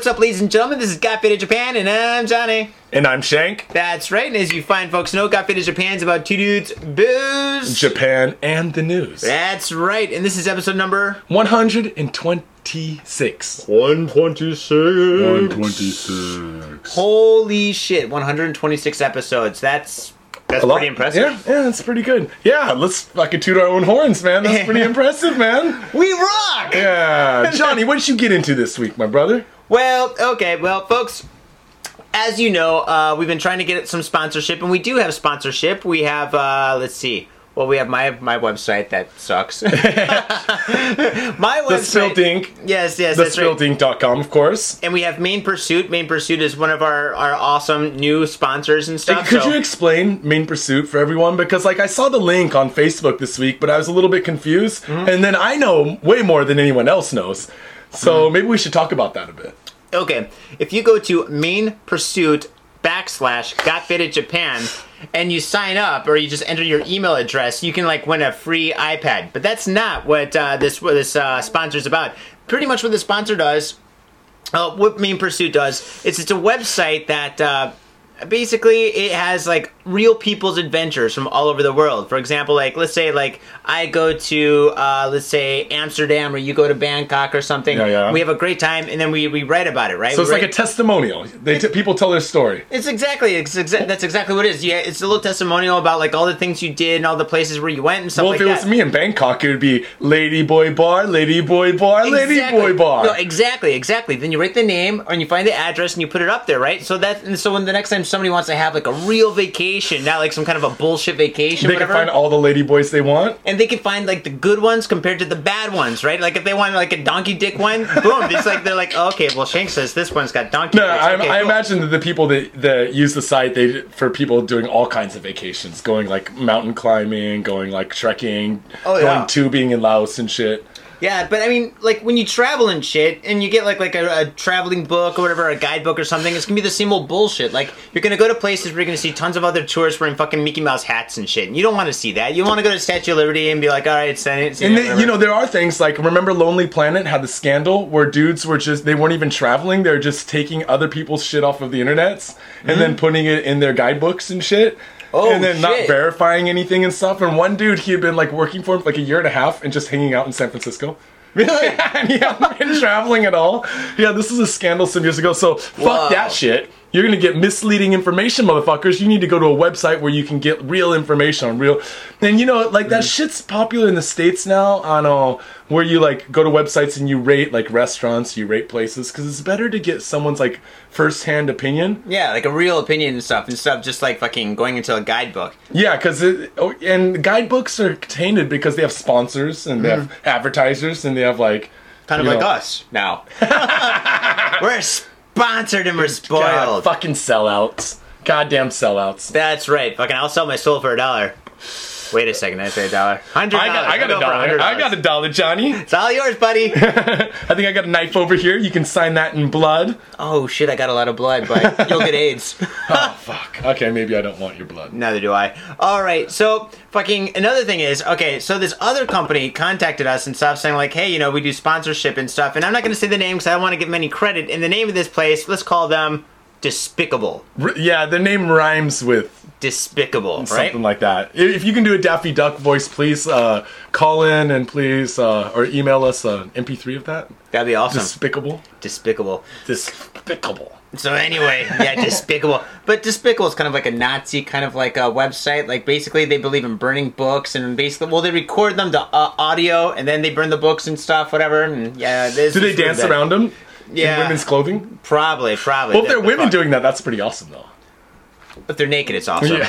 Yo, what's up, ladies and gentlemen? This is Got Faded Japan, and I'm Johnny. And I'm Shank. That's right, and as you fine folks know, Got Faded Japan's about two dudes, booze. Japan and the news. That's right, and this is episode number 126. 126. 126. Holy shit, 126 episodes. That's that's pretty impressive. Yeah, yeah, that's pretty good. Yeah, let's fucking toot our own horns, man. That's pretty impressive, man. We rock! Yeah. Johnny, what did you get into this week, my brother? Well, okay, well, folks, as you know, uh, we've been trying to get some sponsorship, and we do have sponsorship. We have, uh, let's see. Well, we have my my website that sucks. my website. The Spilt Ink. Yes, yes, that's right. TheSpiltInk.com, of course. And we have Main Pursuit. Main Pursuit is one of our, our awesome new sponsors and stuff. Could so- you explain Main Pursuit for everyone? Because like I saw the link on Facebook this week, but I was a little bit confused. Mm-hmm. And then I know way more than anyone else knows. So maybe we should talk about that a bit. Okay, if you go to Main Pursuit backslash Got Faded Japan and you sign up or you just enter your email address, you can like win a free iPad. But that's not what uh, this what this uh, sponsor's about. Pretty much what the sponsor does, uh, what Main Pursuit does, is it's a website that. Basically, it has like real people's adventures from all over the world. For example, like let's say like I go to uh, let's say Amsterdam or you go to Bangkok or something. Yeah, yeah. We have a great time and then we, we write about it, right? So it's We like a testimonial. They t- people tell their story. it's exactly it's exa- that's exactly what it is. Yeah, it's a little testimonial about like all the things you did and all the places where you went and stuff Well, like if it that. was me in Bangkok, it would be Lady Boy Bar, Lady Boy Bar, Lady Exactly. Boy Bar. No, exactly, exactly. Then you write the name and you find the address and you put it up there, right? So that and so when the next time somebody wants to have like a real vacation, not like some kind of a bullshit vacation, they can find all the lady boys they want. and they can find like the good ones compared to the bad ones, right? Like if they want like a donkey dick one, boom, it's like they're like, okay, well Shank says this one's got donkey. No. I, Okay, I cool. imagine that the people that, that use the site they for people doing all kinds of vacations, going like mountain climbing, going like trekking, Oh, going yeah. tubing in Laos and shit. Yeah, but I mean, like when you travel and shit, and you get like like a, a traveling book or whatever, a guidebook or something, it's gonna be the same old bullshit. Like you're gonna go to places where you're gonna see tons of other tourists wearing fucking Mickey Mouse hats and shit. And you don't want to see that. You want to go to Statue of Liberty and be like, all right, send it. And they, you know there are things like remember Lonely Planet had the scandal where dudes were just they weren't even traveling they're just taking other people's shit off of the internets and mm-hmm. then putting it in their guidebooks and shit. Oh, and then not verifying anything and stuff. And one dude he had been like working for him for like a year and a half and just hanging out in San Francisco. really? and he hadn't been traveling at all. Yeah, this is a scandal some years ago. So fuck Whoa. that shit. You're gonna get misleading information, motherfuckers. You need to go to a website where you can get real information on real. And you know, like that shit's popular in the states now. On uh, where you like go to websites and you rate like restaurants, you rate places because it's better to get someone's like first-hand opinion. yeah, like a real opinion and stuff, and stuff just like fucking going into a guidebook. Yeah, because oh, and guidebooks are tainted because they have sponsors and they have advertisers and they have like Kind of you like know, us now. we're sponsored and we're God, spoiled. fucking sellouts. Goddamn sellouts. That's right. Fucking, I'll sell my soul for a dollar. Wait a second, I say a dollar. Hundred I got, I got a dollar. I got a dollar, Johnny. It's all yours, buddy. I think I got a knife over here. You can sign that in blood. oh shit, I got a lot of blood, but you'll get AIDS. Oh fuck. Okay, maybe I don't want your blood. Neither do I. All right, so fucking another thing is okay. So this other company contacted us and stuff, saying like, hey, you know, we do sponsorship and stuff, and I'm not going to say the name because I don't want to give them any credit. And the name of this place, let's call them Despicable. R- yeah, the name rhymes with Despicable, right? something like that. If you can do a Daffy Duck voice, please uh, call in and please uh, or email us an MP3 of that. That'd be awesome. Despicable. Despicable. Despicable. So anyway, yeah, Despicable. But Despicable is kind of like a Nazi kind of like a website. Like basically, they believe in burning books and basically, well, they record them to uh, audio and then they burn the books and stuff, whatever. And yeah, this Do they dance around them? Yeah. In women's clothing? Probably, probably. Well, if they're The- women fuck. doing that, that's pretty awesome, though. If they're naked, it's awesome. Yeah.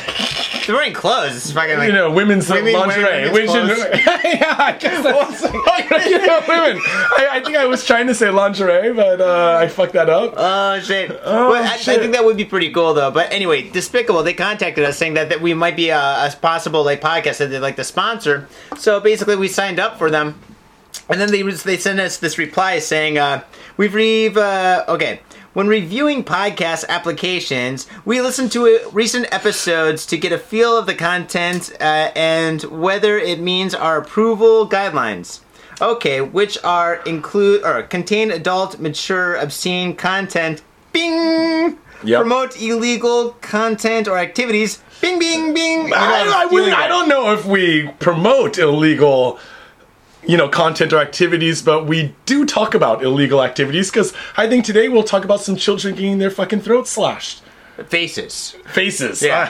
They're wearing clothes. It's fucking like you know, women's Women lingerie. women's Which is- yeah, I guess that's you know, women. I, I think I was trying to say lingerie, but uh, I fucked that up. Oh shit! Oh, Well, I, I think that would be pretty cool though. But anyway, Despicable they contacted us saying that, that we might be a, a possible like podcast that they'd like to sponsor. So basically, we signed up for them, and then they they sent us this reply saying, uh, "We've re uh, okay." When reviewing podcast applications, we listen to uh, recent episodes to get a feel of the content uh, and whether it means our approval guidelines. Okay, which are include or contain adult, mature, obscene content. Bing. Yep. Promote illegal content or activities. Bing, bing, bing. I, I, wouldn't- I don't know if we promote illegal you know content or activities but we do talk about illegal activities because i think today we'll talk about some children getting their fucking throats slashed Faces. faces Yeah.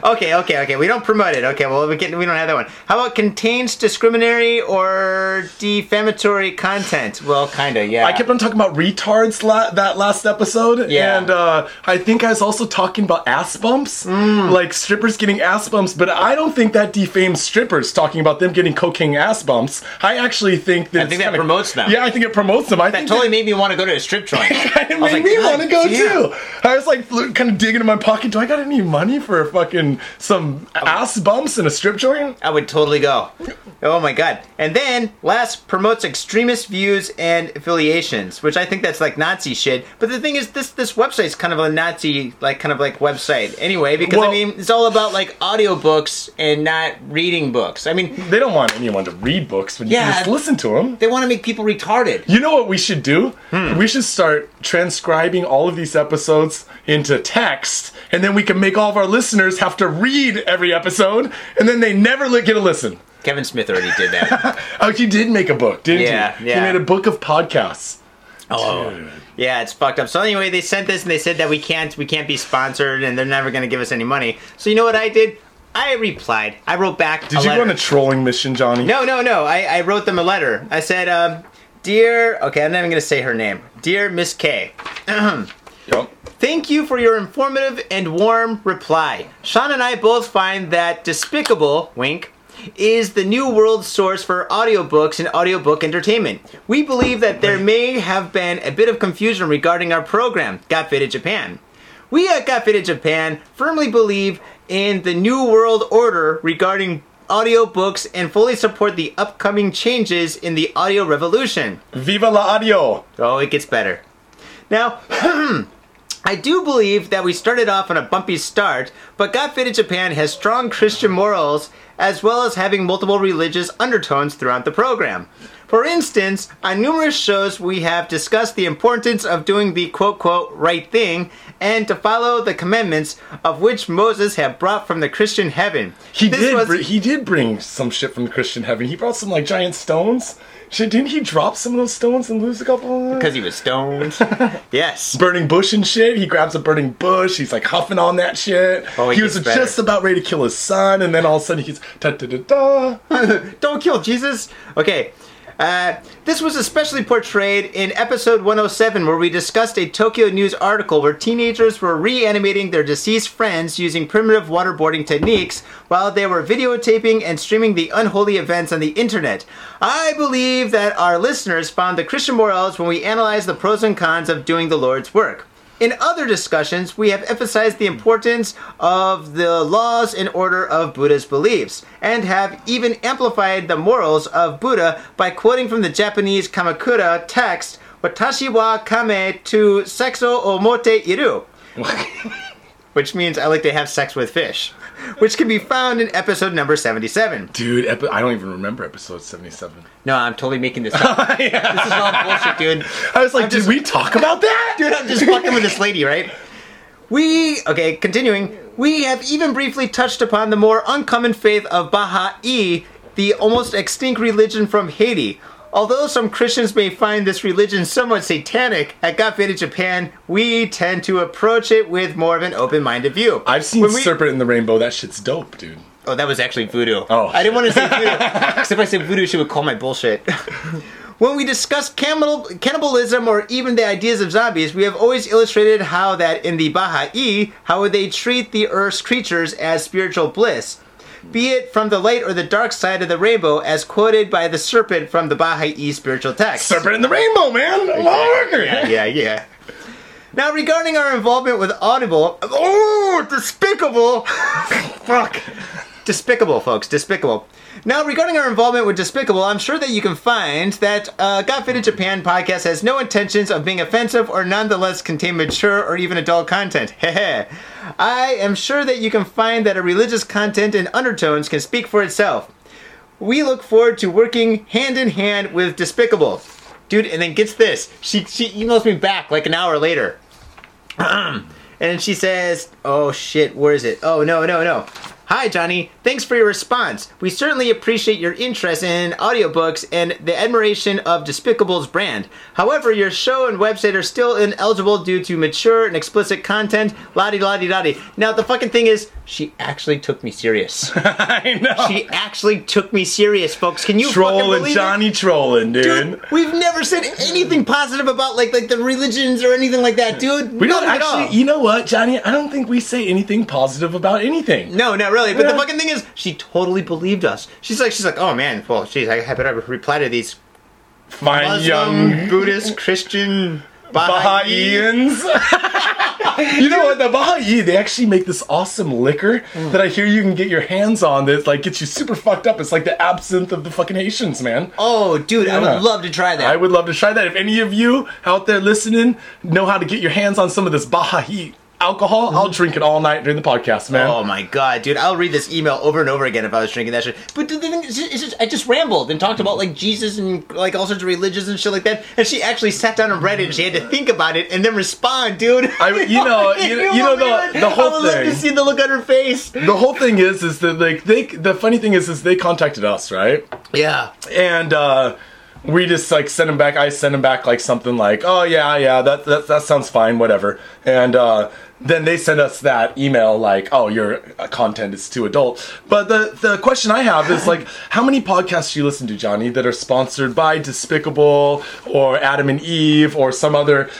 Okay, okay, okay. We don't promote it. Okay, well, we, can, we don't have that one. How about contains discriminatory or defamatory content? Well, kind of, yeah. I kept on talking about retards la- that last episode, Yeah. and uh, I think I was also talking about ass bumps, Mm. like strippers getting ass bumps. But I don't think that defames strippers talking about them getting cocaine ass bumps. I actually think that I think that kinda- promotes them. Yeah, I think it promotes them. I that think totally made me want to go to a strip joint. It I made like, me want to go damn. too. I was like kind of digging in my pocket. Do I got any money for fucking some ass bumps in a strip joint? I would totally go. Oh my god. And then, last, promotes extremist views and affiliations, which I think that's like Nazi shit. But the thing is, this this website's kind of a Nazi, like, kind of like website anyway, because I mean, it's all about like audiobooks and not reading books. I mean, They don't want anyone to read books, you Yeah. can just listen to them. they want to make people retarded. You know what we should do? Hmm. We should start transcribing all of these episodes into text, and then we can make all of our listeners have to read every episode, and then they never get a listen. Kevin Smith already did that. Oh, he did make a book, didn't Yeah, you? yeah. You made a book of podcasts. Oh. Yeah, it's fucked up. So anyway, they sent this and they said that we can't we can't be sponsored and they're never going to give us any money. So you know what I did? I replied. I wrote back. Did you letter. go on a trolling mission, Johnny? No, no, no. I, I wrote them a letter. I said, um, dear. Okay, I'm not even going to say her name. Dear Miss K. Yep. Thank you for your informative and warm reply. Sean and I both find that Despicable, wink, is the new world source for audiobooks and audiobook entertainment. We believe that there may have been a bit of confusion regarding our program, Got Faded Japan. We at Got Faded Japan firmly believe in the new world order regarding audiobooks and fully support the upcoming changes in the audio revolution. Viva la audio! Oh, it gets better. Now, I do believe that we started off on a bumpy start, but Faded Japan has strong Christian morals as well as having multiple religious undertones throughout the program. For instance, on numerous shows we have discussed the importance of doing the quote quote right thing and to follow the commandments of which Moses had brought from the Christian heaven. He This did. was- br- he did bring some shit from the Christian heaven. He brought some like giant stones. Shit, didn't he drop some of those stones and lose a couple? of them? because he was stoned. yes. burning bush and shit. He grabs a burning bush. He's like huffing on that shit. Oh, it he was better. just about ready to kill his son, and then all of a sudden he's da da da da. Don't kill Jesus. Okay. Uh, this was especially portrayed in episode 107, where we discussed a Tokyo News article where teenagers were reanimating their deceased friends using primitive waterboarding techniques while they were videotaping and streaming the unholy events on the internet. I believe that our listeners found the Christian morals when we analyzed the pros and cons of doing the Lord's work. In other discussions, we have emphasized the importance of the laws and order of Buddha's beliefs, and have even amplified the morals of Buddha by quoting from the Japanese Kamakura text, Watashi wa kame to sexo omote iru, which means I like to have sex with fish, which can be found in episode number 77. Dude, epi- I don't even remember episode seventy-seven. No, I'm totally making this up. This is all bullshit, dude. I was like, I'm did just- we talk about that? Dude, I'm just fucking with this lady, right? We, okay, continuing. We have even briefly touched upon the more uncommon faith of Baha'i, the almost extinct religion from Haiti. Although some Christians may find this religion somewhat satanic, at Got Faded Japan, we tend to approach it with more of an open-minded view. I've seen we- Serpent in the Rainbow. That shit's dope, dude. Oh, that was actually voodoo. Oh, I didn't want to say voodoo. Because if I said voodoo, she would call my bullshit. when we discuss cannibalism or even the ideas of zombies, we have always illustrated how that in the Baha'i, how they treat the Earth's creatures as spiritual bliss. Be it from the light or the dark side of the rainbow, as quoted by the serpent from the Baha'i spiritual text. Serpent in the Rainbow, man. Yeah, yeah, yeah. Now, regarding our involvement with Audible, oh, despicable! Fuck. Despicable, folks, despicable. Now, regarding our involvement with Despicable, I'm sure that you can find that uh, Got Faded Japan podcast has no intentions of being offensive or nonetheless contain mature or even adult content. Hehe. I am sure that you can find that a religious content and undertones can speak for itself. We look forward to working hand in hand with Despicable. Dude, and then gets this. She, she emails me back like an hour later. and she says, Oh shit, where is it? Oh, no, no, no. Hi, Johnny. Thanks for your response. We certainly appreciate your interest in audiobooks and the admiration of Despicable's brand. However, your show and website are still ineligible due to mature and explicit content. Lottie, lottie, lottie. Now, the fucking thing is, she actually took me serious. I know. she actually took me serious, folks. Can you fucking trolling it? Johnny trolling, dude. Dude, we've never said anything positive about like like the religions or anything like that, dude. We don't None all. actually. You know what, Johnny? I don't think we say anything positive about anything. No, not really. But the fucking thing is, she totally believed us. She's like, she's like, oh man, well, geez, I better reply to these Fine Muslim, young Buddhist, Christian, Baha'i. Baha'is. you know what? The Baha'i, they actually make this awesome liquor Mm. that I hear you can get your hands on that like gets you super fucked up. It's like the absinthe of the fucking Haitians, man. Oh, dude, I would love to try that. I would love to try that. If any of you out there listening know how to get your hands on some of this Baha'i alcohol, I'll drink it all night during the podcast, man. Oh my god, dude! I'll read this email over and over again if I was drinking that shit. But the thing is, just, I just rambled and talked about like Jesus and like all sorts of religions and shit like that. And she actually sat down and read it. and She had to think about it and then respond, dude. I- you know- you- you know the- the whole I would love to thing. see the look on her face. The whole thing is, is that like they. The funny thing is, is they contacted us, right? Yeah. and uh we just like send him back i send him back like something like oh yeah yeah that that, that sounds fine whatever and uh then they send us that email like oh your content is too adult. But the the question i have is like how many podcasts do you listen to johnny that are sponsored by despicable or adam and eve or some other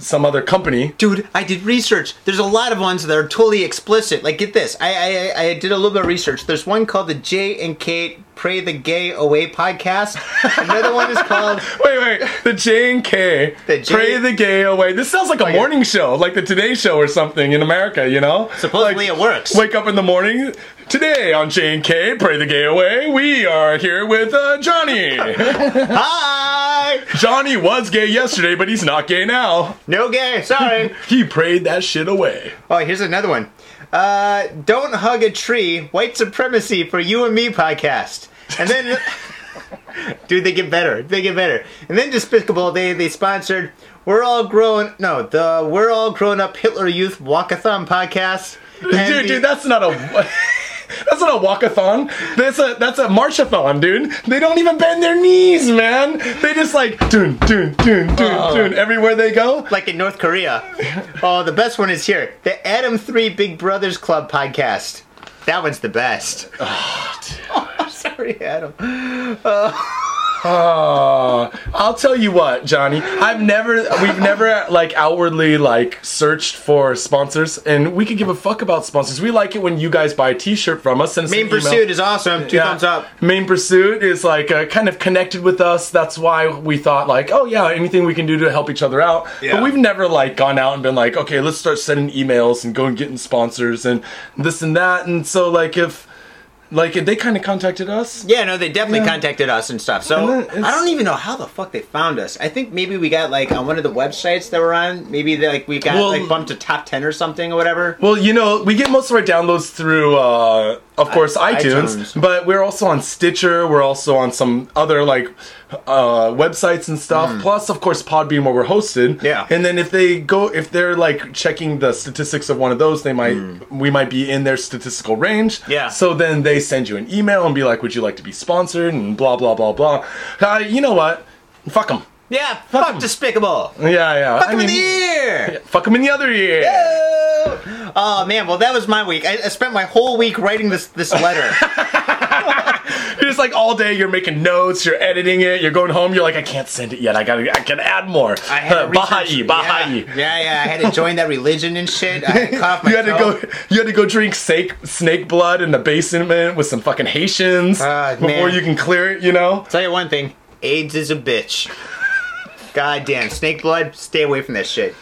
some other company Dude, I did research. There's a lot of ones that are totally explicit. Like, get this. I I, I did a little bit of research. There's one called the J and Kate Pray the Gay Away podcast. Another one is called Wait, wait. The J and K. The J- Pray the gay away. This sounds like a oh, Like- morning show, like the Today Show or something in America, you know? Supposedly Like, it works. Wake up in the morning. Today on and K, Pray the Gay Away, we are here with uh, Johnny. Hi. Johnny was gay yesterday, but he's not gay now. No gay. Sorry. He prayed that shit away. oh, here's another one. Uh, don't hug a tree. White supremacy for you and me podcast. And then. Dude, they get better. They get better. And then Despicable, they they sponsored We're All Grown no, the We're All Grown Up Hitler Youth Walkathon podcast. Dude, the- dude, that's not a. That's not a walkathon. That's a that's a marchathon, dude. They don't even bend their knees, man. They just like dun dun dun dun Oh. dun everywhere they go. like in North Korea. Oh, the best one is here. The Adam 3 Big Brothers Club podcast. That one's the best. Oh, I'm sorry, Adam. Uh, I'll tell you what, Johnny. I've never, we've never like outwardly like searched for sponsors, and we could give a fuck about sponsors. We like it when you guys buy a T-shirt from us. Us Main an email. Pursuit is awesome. Two Yeah. thumbs up. Main Pursuit is like uh, kind of connected with us. That's why we thought like, oh yeah, anything we can do to help each other out. Yeah. But we've never like gone out and been like, okay, let's start sending emails and go and getting sponsors and this and that. And so like if like they kind of contacted us. Yeah, no, they definitely Yeah. contacted us and stuff. So And I don't even know how the fuck they found us. I think maybe we got like on one of the websites that we're on. Maybe they, like we got Well- like bumped to top ten or something or whatever. Well, you know, we get most of our downloads through, uh, of course, iTunes, iTunes. but we're also on Stitcher. We're also on some other like uh, websites and stuff. Plus, of course, Podbean where we're hosted. Yeah. And then if they go, if they're like checking the statistics of one of those, they might, we might be in their statistical range. Yeah. So then they send you an email and be like, "Would you like to be sponsored?" And blah blah blah blah. Uh, you know what? Fuck them. Yeah, fuck, despicable. Yeah, yeah. Fuck I them in mean, the ear. fuck them in the other ear. Oh. Oh, man, well that was my week. I, I spent my whole week writing this this letter. You're just like all day. You're making notes. You're editing it. You're going home. You're like, I can't send it yet. I gotta. I can add more. I had to Uh, Baha'i, Baha'i. Yeah, yeah, yeah, I had to join that religion and shit. I had to cut off my You had to go. You had to go drink snake snake blood in the basement with some fucking Haitians Ah, before man. you can clear it. You know. Tell you one thing, AIDS is a bitch. God damn, snake blood, stay away from that shit.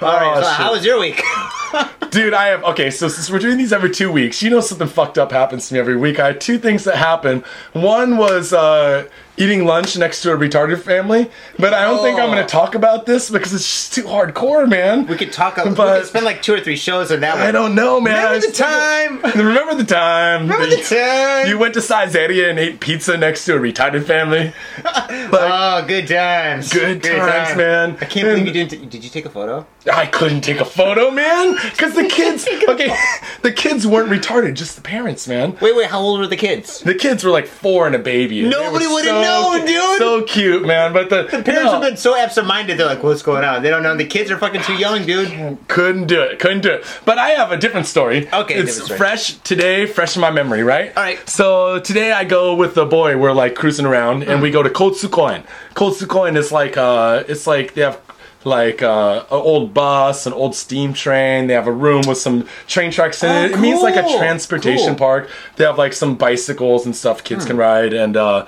All right, Oh, so how was your week? Dude, I have okay. So since we're doing these every two weeks, you know something fucked up happens to me every week. I had two things that happened. One was uh, eating lunch next to a retarded family. But I don't think I'm Oh. going to talk about this because it's just too hardcore, man. We could talk. we But- could spend like two or three shows on that one. I don't know, man. Remember the time? Remember the time? Remember the time? You went to Saizeriya and ate pizza next to a retarded family. Like, Oh, good times. Good times, man. I can't believe you didn't. Did you take a photo? I couldn't take a photo, man, because the kids. Okay, the kids weren't retarded, just the parents, man. Wait, wait. How old were the kids? The kids were like four and a baby. and they Nobody were would've so known, cu- dude. So cute, man. But the, The parents have been so absent-minded. They're like, "What's going on?" They don't know. The kids are fucking too young, dude. couldn't do it. Couldn't do it. But I have a different story. Okay, it's different story. fresh today, fresh in my memory, right? All right. So today I go with the boy. We're like cruising around, and we go to Kotsukoen. Kotsukoen is like uh, it's like they have like uh, an old bus, an old steam train. They have a room with some train tracks in Oh, it. It means like a transportation Cool. park. They have like some bicycles and stuff kids Hmm. can ride. And uh,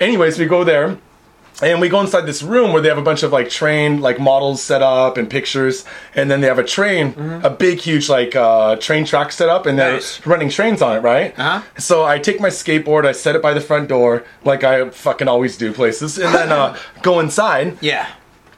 anyways, we go there. And we go inside this room where they have a bunch of like train like models set up and pictures, and then they have a train, a big huge like uh, train track set up, and they're Nice. running trains on it, right? Uh-huh. So I take my skateboard, I set it by the front door, like I fucking always do places, and then uh, go inside, Yeah.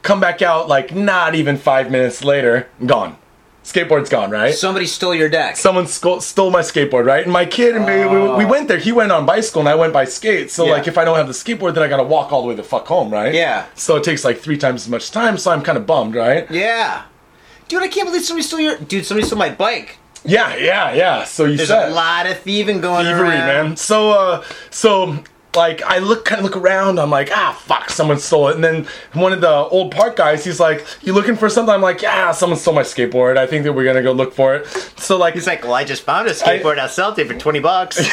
Come back out like not even five minutes later, gone. Skateboard's gone, right? Somebody stole your deck. Someone sco- stole my skateboard, right? And my kid and me, we, we went there. He went on bicycle and I went by skate. So Yeah. like, if I don't have the skateboard, then I gotta walk all the way the fuck home, right? Yeah. So it takes like three times as much time. So I'm kind of bummed, right? yeah. Dude, I can't believe somebody stole your. Dude, somebody stole my bike. Yeah, yeah, yeah. So you There's said a lot of thieving going on. thievery, around. man. So uh, so like I look kind of look around. I'm like, ah, fuck, someone stole it. And then one of the old park guys, he's like, you looking for something? I'm like, yeah, someone stole my skateboard. I think that we're gonna go look for it. So like, He's like, well, I just found a skateboard. I, sell it for twenty bucks.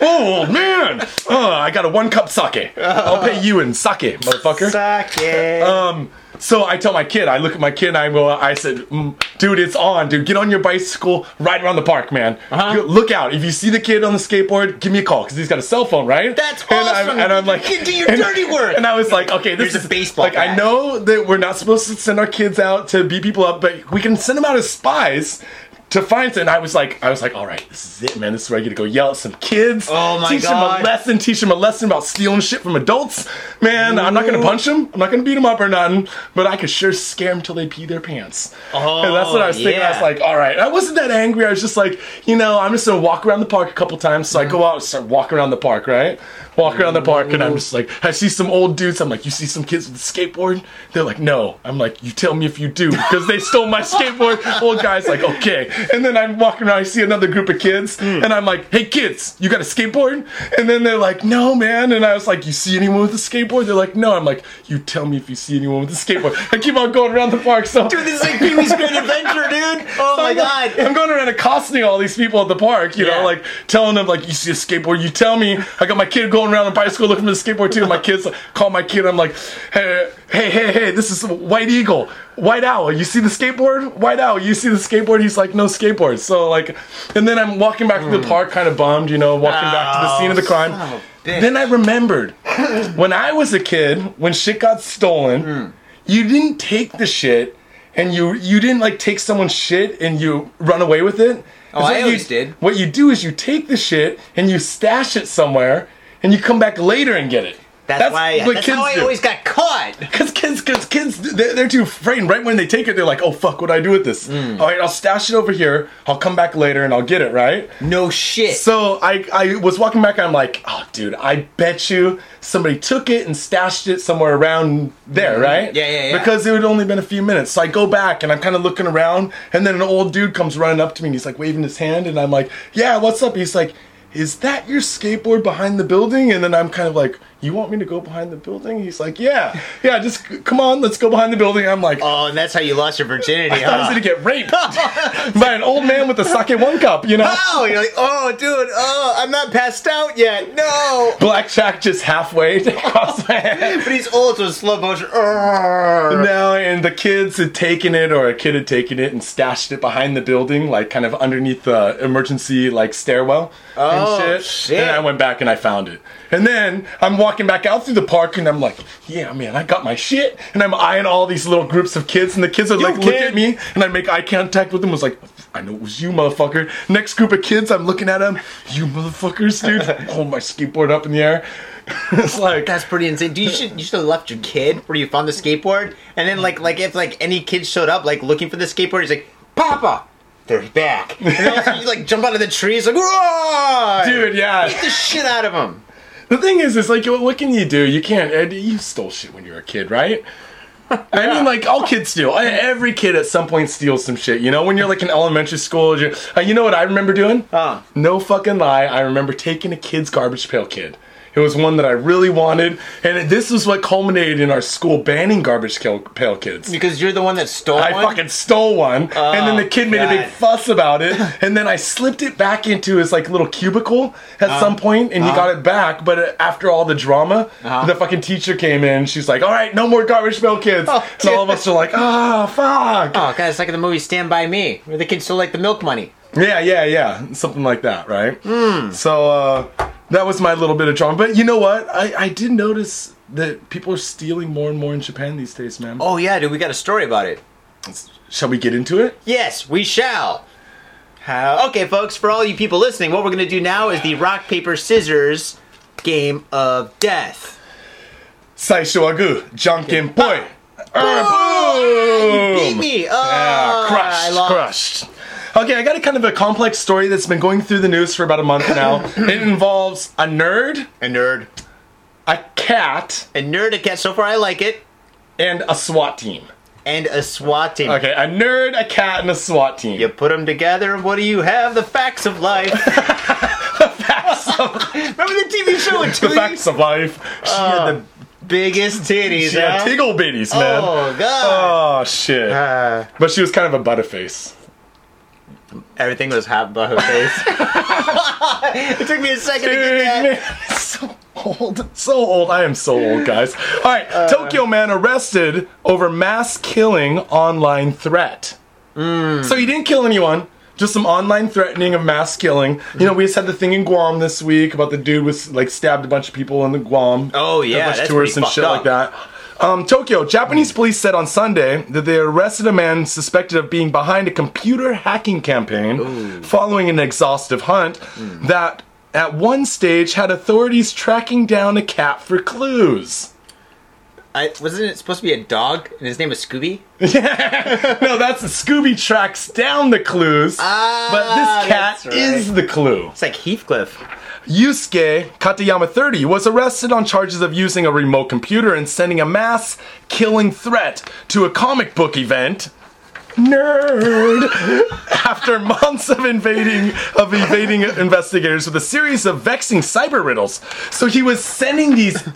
Oh man! Oh, I got a one cup sake. I'll pay you in sake, motherfucker. It. Um, so I tell my kid, I look at my kid and I go, I said, mm, dude, it's on, dude. Get on your bicycle, ride around the park, man. Uh-huh. Look out. If you see the kid on the skateboard, give me a call because he's got a cell phone, right? That's and I'm, awesome. and I'm like, You do your and- dirty work. And I was like, okay, this Here's is a baseball Like, I know that we're not supposed to send our kids out to beat people up, but we can send them out as spies. To find it, and I was like, I was like, all right, this is it, man. This is where I get to go yell at some kids. Oh my teach God. them a lesson. Teach them a lesson about stealing shit from adults. Man, I'm not gonna punch them. I'm not gonna beat them up or nothing. But I could sure scare them till they pee their pants. Oh, and that's what I oh, was thinking. I was like, all right. I wasn't that angry. I was just like, you know, I'm just gonna walk around the park a couple times. So I mm-hmm. go out and start walking around the park, right? Walk around the park, and I'm just like, I see some old dudes. I'm like, you see some kids with a skateboard? They're like, no. I'm like, you tell me if you do, because they stole my skateboard. Old guy's like, okay. And then I'm walking around. I see another group of kids, hmm. and I'm like, hey kids, you got a skateboard? And then they're like, no, man. And I was like, you see anyone with a skateboard? They're like, no. I'm like, you tell me if you see anyone with a skateboard. I keep on going around the park. So Dude, this is like Pee Wee's Great Adventure, dude. Oh my I'm go- god. I'm going around accosting all these people at the park, you Yeah. know, like telling them like you see a skateboard, you tell me. I got my kid going around on a bicycle looking for the skateboard too. My kids like, call my kid. I'm like, hey, hey, hey, hey, this is White Eagle, White Owl. You see the skateboard? White Owl. You see the skateboard? He's like, no skateboard. So like, and then I'm walking back to the park, kind of bummed, you know, walking back to the scene of the crime. Hmm. a bitch. Then I remembered when I was a kid, when shit got stolen, Hmm. you didn't take the shit and you you didn't like take someone's shit and you run away with it. Oh, I always you, did. What you do is you take the shit and you stash it somewhere and you come back later and get it. That's, why. That's how I do. always got caught. Cause kids, cause kids, they're, they're too afraid. Right when they take it, they're like, "Oh fuck, what do I do with this? Mm. All right, I'll stash it over here. I'll come back later and I'll get it." Right? No shit. So I, I was walking back and I'm like, oh, dude, I bet you somebody took it and stashed it somewhere around there, right? Mm-hmm. Yeah, yeah, yeah. Because it had only been a few minutes. So I go back and I'm kind of looking around, and then an old dude comes running up to me and he's like waving his hand, and I'm like, yeah, what's up? He's like, is that your skateboard behind the building? And then I'm kind of like, you want me to go behind the building? He's like, yeah, yeah, just c- come on, let's go behind the building. I'm like, oh, and that's how you lost your virginity, I thought I was gonna get raped by an old man with a sake one cup, you know? Oh, you're like, oh, dude, oh, I'm not passed out yet. No. Blackjack just halfway across my head. But he's old, so it's slow motion. No, and the kids had taken it, or a kid had taken it and stashed it behind the building, like kind of underneath the emergency like stairwell Oh, and shit. shit. And I went back and I found it. And then I'm walking back out through the park and I'm like, yeah, man, I got my shit. And I'm eyeing all these little groups of kids, and the kids are You like look at me, and I make eye contact with them. I was like, I know it was you, motherfucker. Next group of kids, I'm looking at them. You motherfuckers, dude. Hold my skateboard up in the air. it's like That's pretty insane. Do you should you should have left your kid where you found the skateboard, and then like like if like any kid showed up like looking for the skateboard, he's like, Papa, they're back. And also you like jump out of the trees like, Whoa! dude, yeah. beat the shit out of him. The thing is, is like, what can you do? You can't. You stole shit when you were a kid, right? I mean, like all kids steal. Every kid at some point steals some shit. You know, when you're like in elementary school, you're, uh, you know what I remember doing? Huh. No fucking lie. I remember taking a kid's garbage pail kid. It was one that I really wanted, and this is what culminated in our school banning garbage pail pail kids. Because you're the one that stole one? I one. fucking stole one, and then the kid made a big fuss about it, and then I slipped it back into his like little cubicle at Uh-huh. some point, and he got it back. But uh, after all the drama, Uh-huh. the fucking teacher came in. She's like, "All right, no more garbage pail kids," Oh, and all of us are like, "Ah, fuck." Oh god, it's like in the movie Stand By Me, where the kid stole like the milk money. Yeah, yeah, yeah, something like that, right? Hmm. So uh, that was my little bit of drama. But you know what? I I did notice that people are stealing more and more in Japan these days, man. Oh yeah, dude, we got a story about it. Shall we get into it? Yes, we shall. How? Okay, folks, for all you people listening, what we're going to do now is the rock, paper, scissors game of death. Saisho wa goo, janken poi. Oh, you beat me. Oh, Yeah, I crushed, lost. crushed. Okay, I got a kind of a complex story that's been going through the news for about a month now. it involves a nerd, A nerd. a cat, A nerd, a cat. So far, I like it. and a SWAT team. And a SWAT team. Okay, a nerd, a cat, and a SWAT team. You put them together, and what do you have? The facts of life. The facts of life. Remember the TV show with The facts of life. She had the Biggest titties, she had huh? tiggle bitties, man. Oh, God. Oh shit. Uh, But she was kind of a butterface. Everything was hot about her face. it took me a second to get that. man, so old. So old. I am so old, guys. All right, uh, Tokyo man arrested over mass killing online threat. Hmm. So he didn't kill anyone. Just some online threatening of mass killing. You know, we just had the thing in Guam this week about the dude was like stabbed a bunch of people in the Guam. Oh, yeah, a yeah, bunch of tourists and shit fucked like that. Um, Tokyo, Japanese police said on Sunday that they arrested a man suspected of being behind a computer hacking campaign following an exhaustive hunt that at one stage had authorities tracking down a cat for clues. I, wasn't it supposed to be a dog, and his name was Scooby? no, that's Scooby tracks down the clues, Ah, but this cat right. is the clue. It's like Heathcliff. Yusuke Katayama 30 was arrested on charges of using a remote computer and sending a mass killing threat to a comic book event. Nerd! After months of invading of evading investigators with a series of vexing cyber riddles. So he was sending these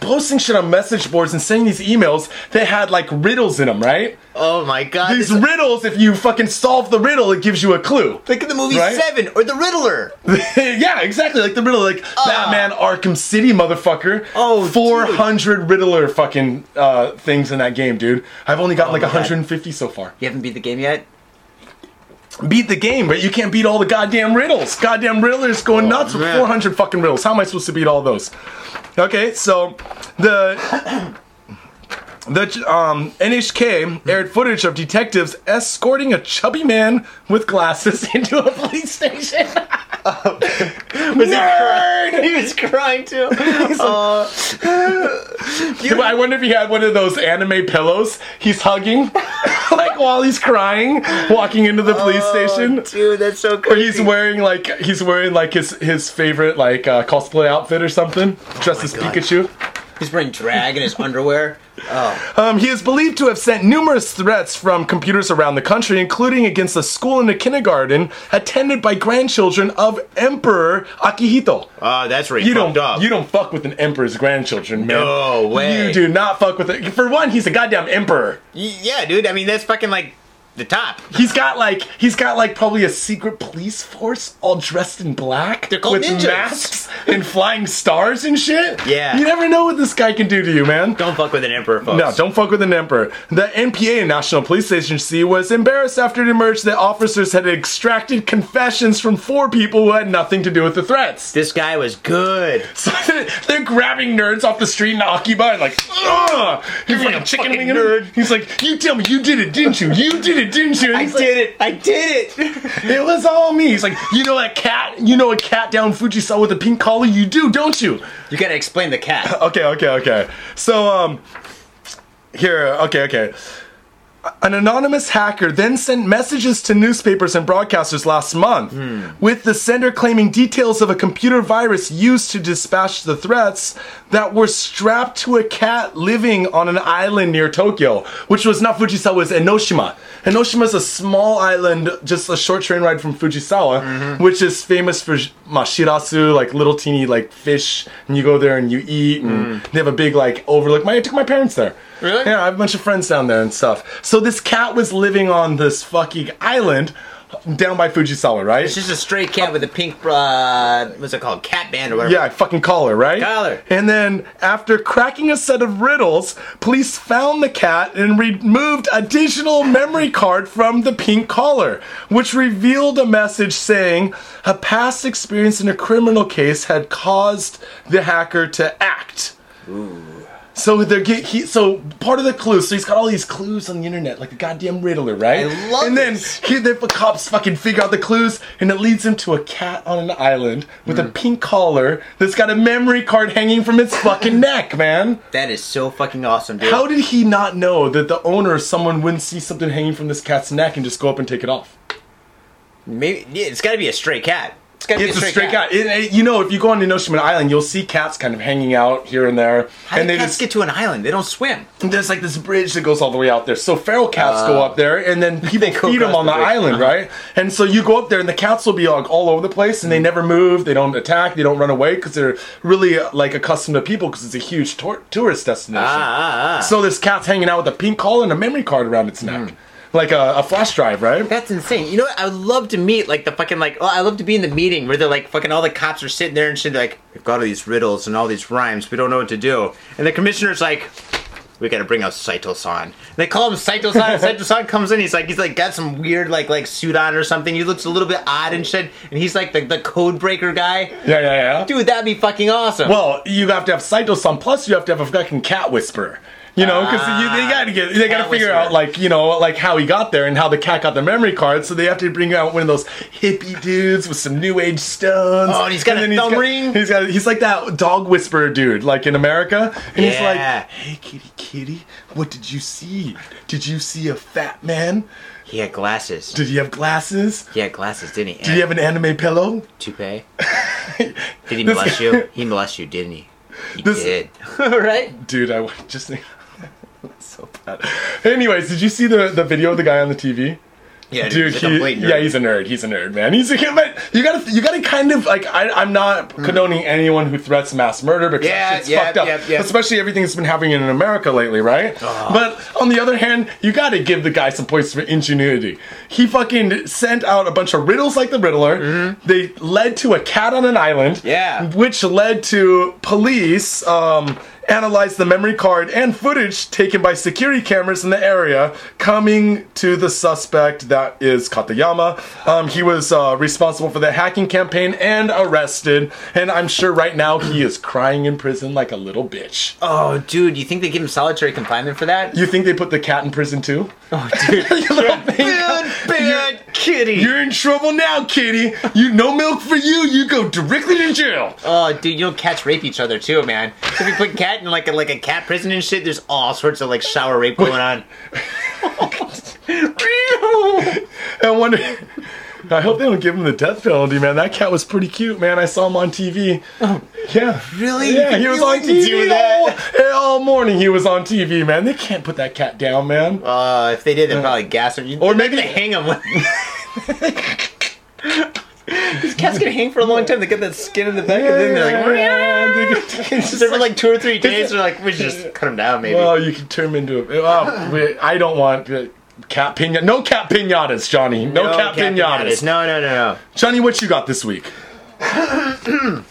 posting shit on message boards and sending these emails that had like riddles in them, right? Oh my god. These this- riddles, if you fucking solve the riddle, it gives you a clue. Like in the movie Right? Seven or The Riddler. yeah, exactly. Like the riddle, like Batman Arkham City, motherfucker. Oh, 400 Riddler fucking uh, things in that game, dude. I've only gotten like my God. 150 so far. You haven't beat the game yet? Beat the game, but you can't beat all the goddamn riddles. Goddamn Riddler's going nuts with 400 fucking riddles. How am I supposed to beat all those? Okay, so the. The um, NHK aired footage of detectives escorting a chubby man with glasses into a police station. Was Nerd! He was crying too. Uh, I wonder if he had one of those anime pillows he's hugging, like while he's crying, walking into the police station. dude, that's so Or he's wearing like he's wearing like his his favorite like uh, cosplay outfit or something, dressed as Oh God. Pikachu. He's wearing drag in his underwear. Oh, Um, he is believed to have sent numerous threats from computers around the country, including against a school and a kindergarten attended by grandchildren of Emperor Akihito. uh, that's right. You don't up. you don't fuck with an emperor's grandchildren, man. No way. You do not fuck with it. For one, he's a goddamn emperor. Y- yeah, dude. I mean, that's fucking like the top. He's got like he's got like probably a secret police force all dressed in black They're called with ninjas. masks and flying stars and shit. Yeah. You never know what this guy can do to you, man. Don't fuck with an emperor, folks. No, don't fuck with an emperor. The NPA, National Police Agency, was embarrassed after it emerged that officers had extracted confessions from four people who had nothing to do with the threats. This guy was good. So they're grabbing nerds off the street in Akiba and like, ugh! He's like a a chicken wing nerd. He's like, you tell me you did it, didn't you? You did it, it, didn't you? I like, did it. I did it. It was all me. He's like, you know a cat? You know a cat down Fujisawa with a pink collar? You do, don't you? You gotta explain the cat. Okay, okay, okay. So, um, here, okay, okay. An anonymous hacker then sent messages to newspapers and broadcasters last month, hmm. with the sender claiming details of a computer virus used to dispatch the threats that were strapped to a cat living on an island near Tokyo, which was not Fujisawa, it was Enoshima. Enoshima is a small island, just a short train ride from Fujisawa, mm-hmm. which is famous for mashirasu, like little teeny like fish, and you go there and you eat, and mm. they have a big like overlook. My, I took my parents there. Really? Yeah, I have a bunch of friends down there and stuff. So this cat was living on this fucking island down by Fujisawa, right? It's just a stray cat with a pink, uh, what's it called? Cat band or whatever. Yeah, fucking collar, right? Collar. And then after cracking a set of riddles, police found the cat and removed a digital memory card from the pink collar, which revealed a message saying a past experience in a criminal case had caused the hacker to act. So they're get, he, so part of the clues. So he's got all these clues on the internet, like a goddamn riddler, right? I love And then he, the cops fucking figure out the clues, and it leads him to a cat on an island with Hmm. a pink collar that's got a memory card hanging from its fucking neck, man. That is so fucking awesome, dude. How did he not know that the owner, someone wouldn't see something hanging from this cat's neck and just go up and take it off? Maybe yeah, it's gotta be a stray cat. It's gotta It's be a stray cat. It- it- you know, if you go on the Enoshima Island, you'll see cats kind of hanging out here and there, How do and they cats just get to an island? They don't swim. There's like this bridge that goes all the way out there. So feral cats go up there, and then people Uh, feed them on the the island, Uh-huh. right? And so you go up there, and the cats will be like all over the place, and they never move. They don't attack. They don't run away because they're really uh, like accustomed to people because it's a huge tour- tourist destination. Ah, ah, ah. So this cat's hanging out with a pink collar and a memory card around its neck, Mm. Like a, a flash drive, right? That's insane. You know what? I would love to meet like the fucking like. Oh, I love to be in the meeting where they're like fucking all the cops are sitting there and shit. Like, we've got all these riddles and all these rhymes. We don't know what to do. And the commissioner's like, we got to bring out Saito-san. They call him Saito-san. Saito-san comes in. He's like, he's like got some weird like like suit on or something. He looks a little bit odd and shit. And he's like the, the code breaker guy. Yeah, yeah, yeah. Dude, that'd be fucking awesome. Well, you have to have Saito-san, plus you have to have a fucking cat whisperer. You know, because they ah, gotta get, they gotta figure out like you know like how he got there and how the cat got the memory card. So they have to bring out one of those hippie dudes with some new age stones. Oh, and he's got a then thumb got- ring? He's got he's like that dog whisperer dude, like in America. And he's Yeah. like, "Hey, kitty, kitty, what did you see? Did you see a fat man? he had glasses. Did he have glasses? He had glasses, didn't he? Did he have an anime pillow? toupee? Did he molest you? He molested you, didn't he? He This- did. right? Dude, I just think so bad. Anyways, did you see the the video of the guy on the TV? Yeah, Dude, he's a he, nerd. yeah, he's a nerd. He's a nerd, man. He's a but you gotta you gotta kind of like I, I'm not condoning anyone who threats mass murder because. Yeah, shit's yeah, fucked up. yeah, yeah. Especially everything that's been happening in America lately, right? But on the other hand, you gotta give the guy some points for ingenuity. He fucking sent out a bunch of riddles like the Riddler. They led to a cat on an island. Mm-hmm. Yeah. Which led to police um analyze the memory card and footage taken by security cameras in the area, coming to the suspect that is Katayama. Um, he was uh, responsible for the hacking campaign and arrested, and I'm sure right now he is crying in prison like a little bitch. Oh, dude, you think they give him solitary confinement for that? You think they put the cat in prison too? Oh, dude. You little bad, bad kitty. You're in trouble now, kitty. You no milk for you. You go directly to jail. Oh, dude, you know catch rape each other too, man. If you put cat in like a like a cat prison and shit, there's all sorts of like shower rape going on. I wonder. I hope they don't give him the death penalty, man. That cat was pretty cute, man. I saw him on TV. Oh, yeah. Really? Yeah, he was You on TV that? all, all morning. He was on TV, man. They can't put that cat down, man. Uh, if they did, they'd probably gas him. Or maybe they hang him. These cats can hang for a long time. They get that skin in the back, and then they're like, It's just for like two or three days. They're like, we should just cut them down, maybe. well, you can turn him into a. Oh, wait, I don't want uh, cat pina. No cat pinatas, Johnny. No, cat, pinatas. No, no, no, no. Johnny, what you got this week?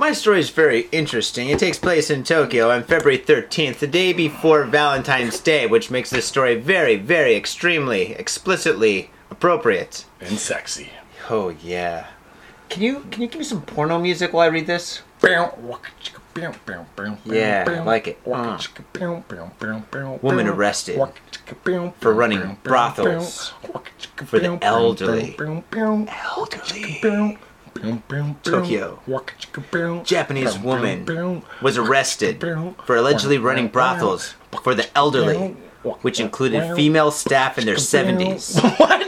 My story is very interesting. It takes place in Tokyo on February 13th, the day before Valentine's Day, which makes this story very, very extremely, explicitly appropriate. And sexy. Oh yeah. Can you can you give me some porno music while I read this? Yeah, I like it. Uh. Woman arrested. for running brothels for the elderly. Elderly. Tokyo. Japanese woman was arrested for allegedly running brothels for the elderly, which included female staff in their 70s. What?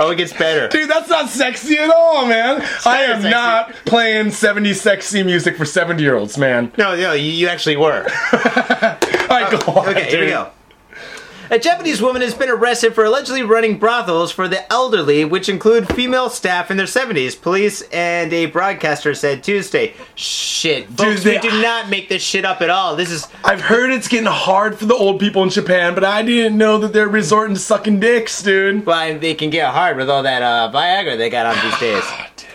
Oh, it gets better. Dude, that's not sexy at all, man. I am sexy. not playing 70 sexy music for 70 year olds, man. No, no, you, you actually were. All right, go uh, on. Okay, here we go. A Japanese woman has been arrested for allegedly running brothels for the elderly, which include female staff in their 70s. Police and a broadcaster said Tuesday. Shit, folks, they- we did not make this shit up at all. This is I've heard it's getting hard for the old people in Japan, but I didn't know that they're resorting to sucking dicks, dude. why they can get hard with all that uh, Viagra they got on these days. Dude.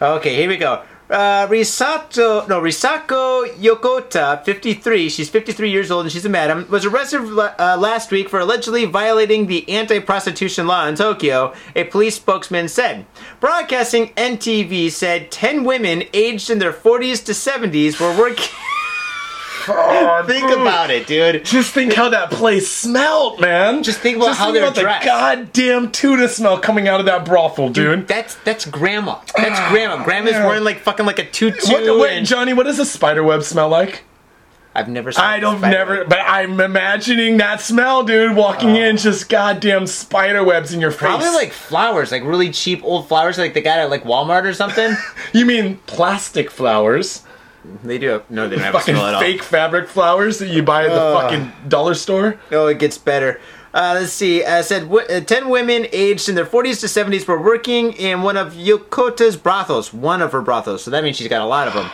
Okay, here we go. Uh, Risato, no, Risako Yokota, 53, she's 53 years old and she's a madam, was arrested uh, last week for allegedly violating the anti-prostitution law in Tokyo, a police spokesman said. Broadcasting NTV said 10 women aged in their 40s to 70s were working... Oh, think about it, dude. Just think how that place smelled, man. Just think about how think they're about dressed. the goddamn tuna smell coming out of that brothel, dude. That's that's grandma. That's ah, grandma. Grandma's yeah. wearing like fucking like a tutu. What, what, and- Johnny, what does a spider web smell like? I've never. Seen I don't never, web. but I'm imagining that smell, dude. Walking oh. in, just goddamn spider webs in your face. Probably like flowers, like really cheap old flowers, like they got at like Walmart or something. you mean plastic flowers, they do. Have, no, they don't have a fucking smell at all. fake fabric flowers that you buy at the fucking dollar store. Oh, it gets better. Uh, let's see. Uh, said w- uh, ten women aged in their 40s to 70s were working in one of Yokota's brothels. One of her brothels, so that means she's got a lot of them.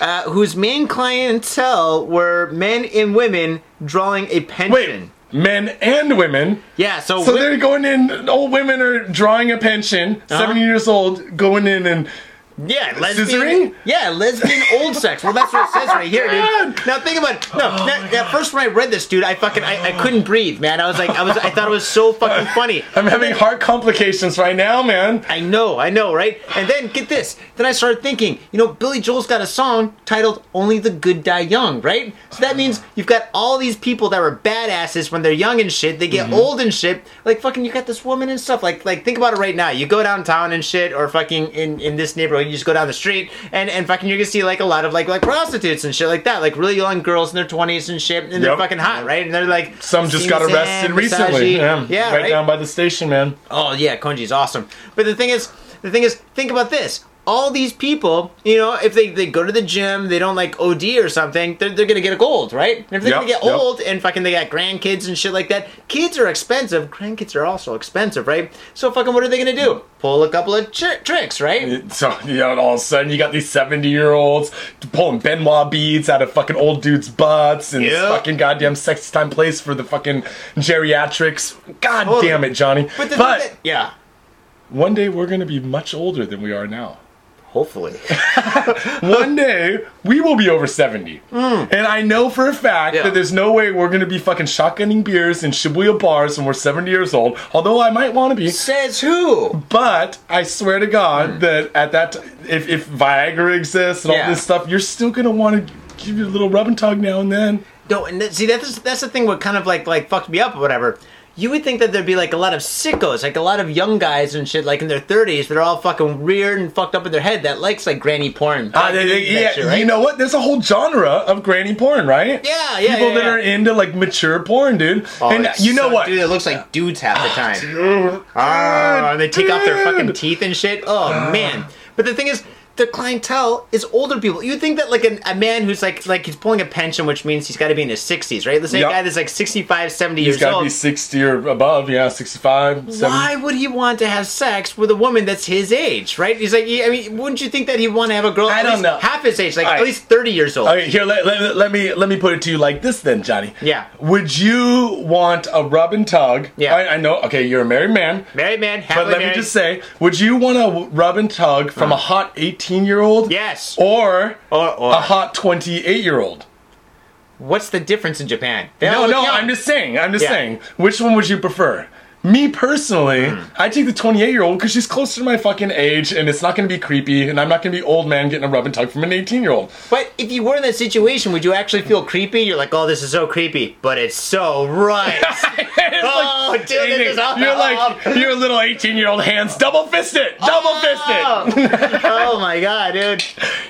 Uh, whose main clientele were men and women drawing a pension. Wait, men and women. Yeah, so, So wi- they're going in. Old women are drawing a pension. Uh-huh. Seventy years old, going in and Yeah, lesbian. Scissoring? Yeah, lesbian old sex. Well, that's what it says right here, dude. Now think about it. No, oh now, now, first when I read this, dude, I fucking I, I couldn't breathe, man. I was like, I was, I thought it was so fucking funny. I'm having heart complications right now, man. I know, I know, right? And then get this. Then I started thinking, you know, Billy Joel's got a song titled "Only the Good Die Young," right? So that means you've got all these people that were badasses when they're young and shit. They get mm-hmm. old and shit. Like fucking, you got this woman and stuff. Like, like think about it right now. You go downtown and shit, or fucking in in this neighborhood, you just go down the street and and fucking you're gonna see like a lot of like like prostitutes and shit like that, like really young girls in their twenties and shit, and they're fucking hot, right? And they're like Some just got arrested Versace. recently. Yeah, yeah, right, right? down by the station, man. Oh yeah, Konji's awesome. But the thing is, the thing is, think about this. All these people, you know, if they, they go to the gym, they don't like OD or something, they're, they're gonna get old, right? And if they're gonna get yep. old and fucking they got grandkids and shit like that, kids are expensive. Grandkids are also expensive, right? So fucking what are they gonna do? Pull a couple of tri- tricks, right? So, you know, all of a sudden you got these 70 year olds pulling Ben Wa beads out of fucking old dudes' butts and Yep. fucking goddamn sex time place for the fucking geriatrics. God Totally. damn it, Johnny. But, the but that, yeah, one day we're going to be much older than we are now. Hopefully. One day we will be over 70. Hmm. And I know for a fact. Yeah. that there's no way we're going to be fucking shotgunning beers in Shibuya bars when we're 70 years old, although I might want to be. Says who? But I swear to God hmm. that at that t- if if Viagra exists and. Yeah. all this stuff, you're still gonna want to give you a little rub and tug now and then. No, and that, see that's that's the thing. What kind of like like fucked me up or whatever. You would think that there'd be like a lot of sickos, like a lot of young guys and shit, like in their thirties, that are all fucking weird and fucked up in their head that likes like granny porn. Uh, they- they- yeah, shit, right? you know what? There's a whole genre of granny porn, right? Yeah, yeah, People yeah, that yeah. are into like mature porn, dude. Oh, and you know so- what? dude? It looks like dudes half the ah, time. Dude, Oh, and they take off their fucking teeth and shit. Oh man! But the thing is, their clientele is older people. You would think that like an, a man who's like like he's pulling a pension, which means he's got to be in his sixties, right? Let's say Yep. a guy that's like 65, 70 He's years got to old. be 60 or above, yeah, 65, 70. Why would he want to have sex with a woman that's his age, right? He's like, I mean, wouldn't you think that he'd want to have a girl I don't know. half his age, like All at least thirty years old? Okay, here let, let, let me let me put it to you like this then, Johnny. Yeah. Would you want a rub and tug? Yeah. I, I know. Okay, you're a married man. Married man, But let me just say, would you want a rub and tug from uh-huh. a hot 18 year old? yes. Or Or, or a hot 28 year old? what's the difference in Japan? They No, no, young. I'm just saying. I'm just Yeah. saying. Which one would you prefer? Me personally, Hmm. I take the 28 year old because she's closer to my fucking age and it's not going to be creepy and I'm not going to be old man getting a rub and tug from an 18 year old. But if you were in that situation, would you actually feel creepy? You're like, oh, this is so creepy, but it's so right. oh, dude, this is all- You're like, you're a little 18 year old hands, double fist it, double fist it. oh my god, dude.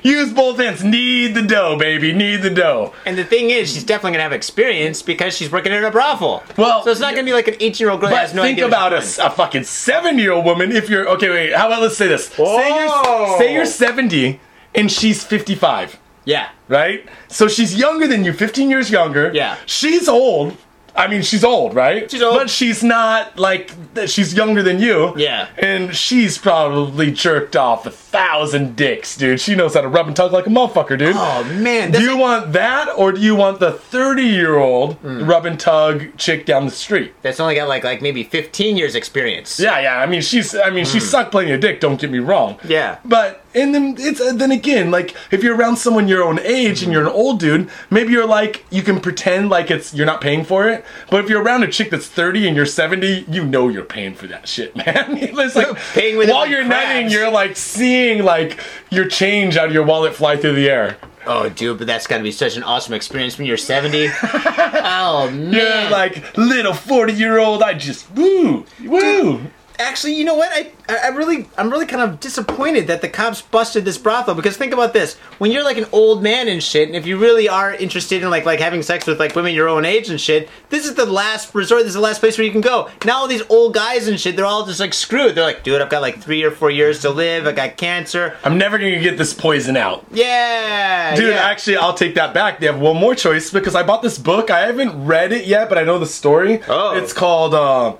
Use both hands. Need the dough, baby. Need the dough. And the thing is, she's definitely gonna have experience because she's working in a brothel. Well, so it's not gonna be like an 18 year old girl that has no think about a, a fucking seven year old woman. If you're okay, wait. How about let's say this? Say you're say you're 70 and she's 55. Yeah. right? So she's younger than you, 15 years younger. Yeah. She's old. I mean, she's old, right? She's old. But she's not like, she's younger than you. Yeah. And she's probably jerked off a thousand dicks, dude. She knows how to rub and tug like a motherfucker, dude. Oh man, do you want that, or do you want the 30 year old Hmm. rub and tug chick down the street? that's only got like like maybe 15 years experience. Yeah, yeah. I mean, she's. I mean, she sucked plenty of dick. Don't get me wrong. Hmm. Yeah. But and then it's uh, then again, like if you're around someone your own age and you're an old dude, maybe you're like you can pretend like it's you're not paying for it. But if you're around a chick that's 30 and you're 70, you know you're paying for that shit, man. it's like Paying with while you're nutting, you're like seeing like your change out of your wallet fly through the air. Oh, dude, but that's gotta be such an awesome experience when you're 70. oh man. You're like little 40 year old. I just woo woo. Actually, you know what? I, I really, I'm really kind of disappointed that the cops busted this brothel because think about this: when you're like an old man and shit, and if you really are interested in like like having sex with like women your own age and shit, this is the last resort. This is the last place where you can go. Now all these old guys and shit, they're all just like screwed. They're like, dude, I've got like three or four years to live. I got cancer. I'm never gonna get this poison out. Yeah, Dude, yeah. actually, I'll take that back. They have one more choice because I bought this book. I haven't read it yet, but I know the story. Oh. It's called uh,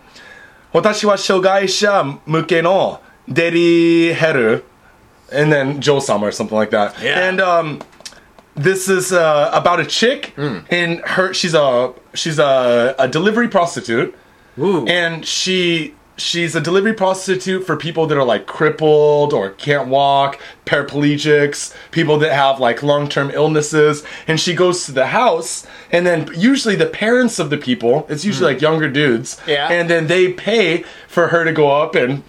私は障害者向けのデリヘル and then Joe Summer or something like that. Yeah. And um, this is uh, about a chick and her. She's a she's a, a delivery prostitute Ooh. and she she's a delivery prostitute for people that are like crippled or can't walk paraplegics people that have like long-term illnesses. And she goes to the house and then usually the parents of the people it's usually hmm. like younger dudes Yeah. and then they pay for her to go up and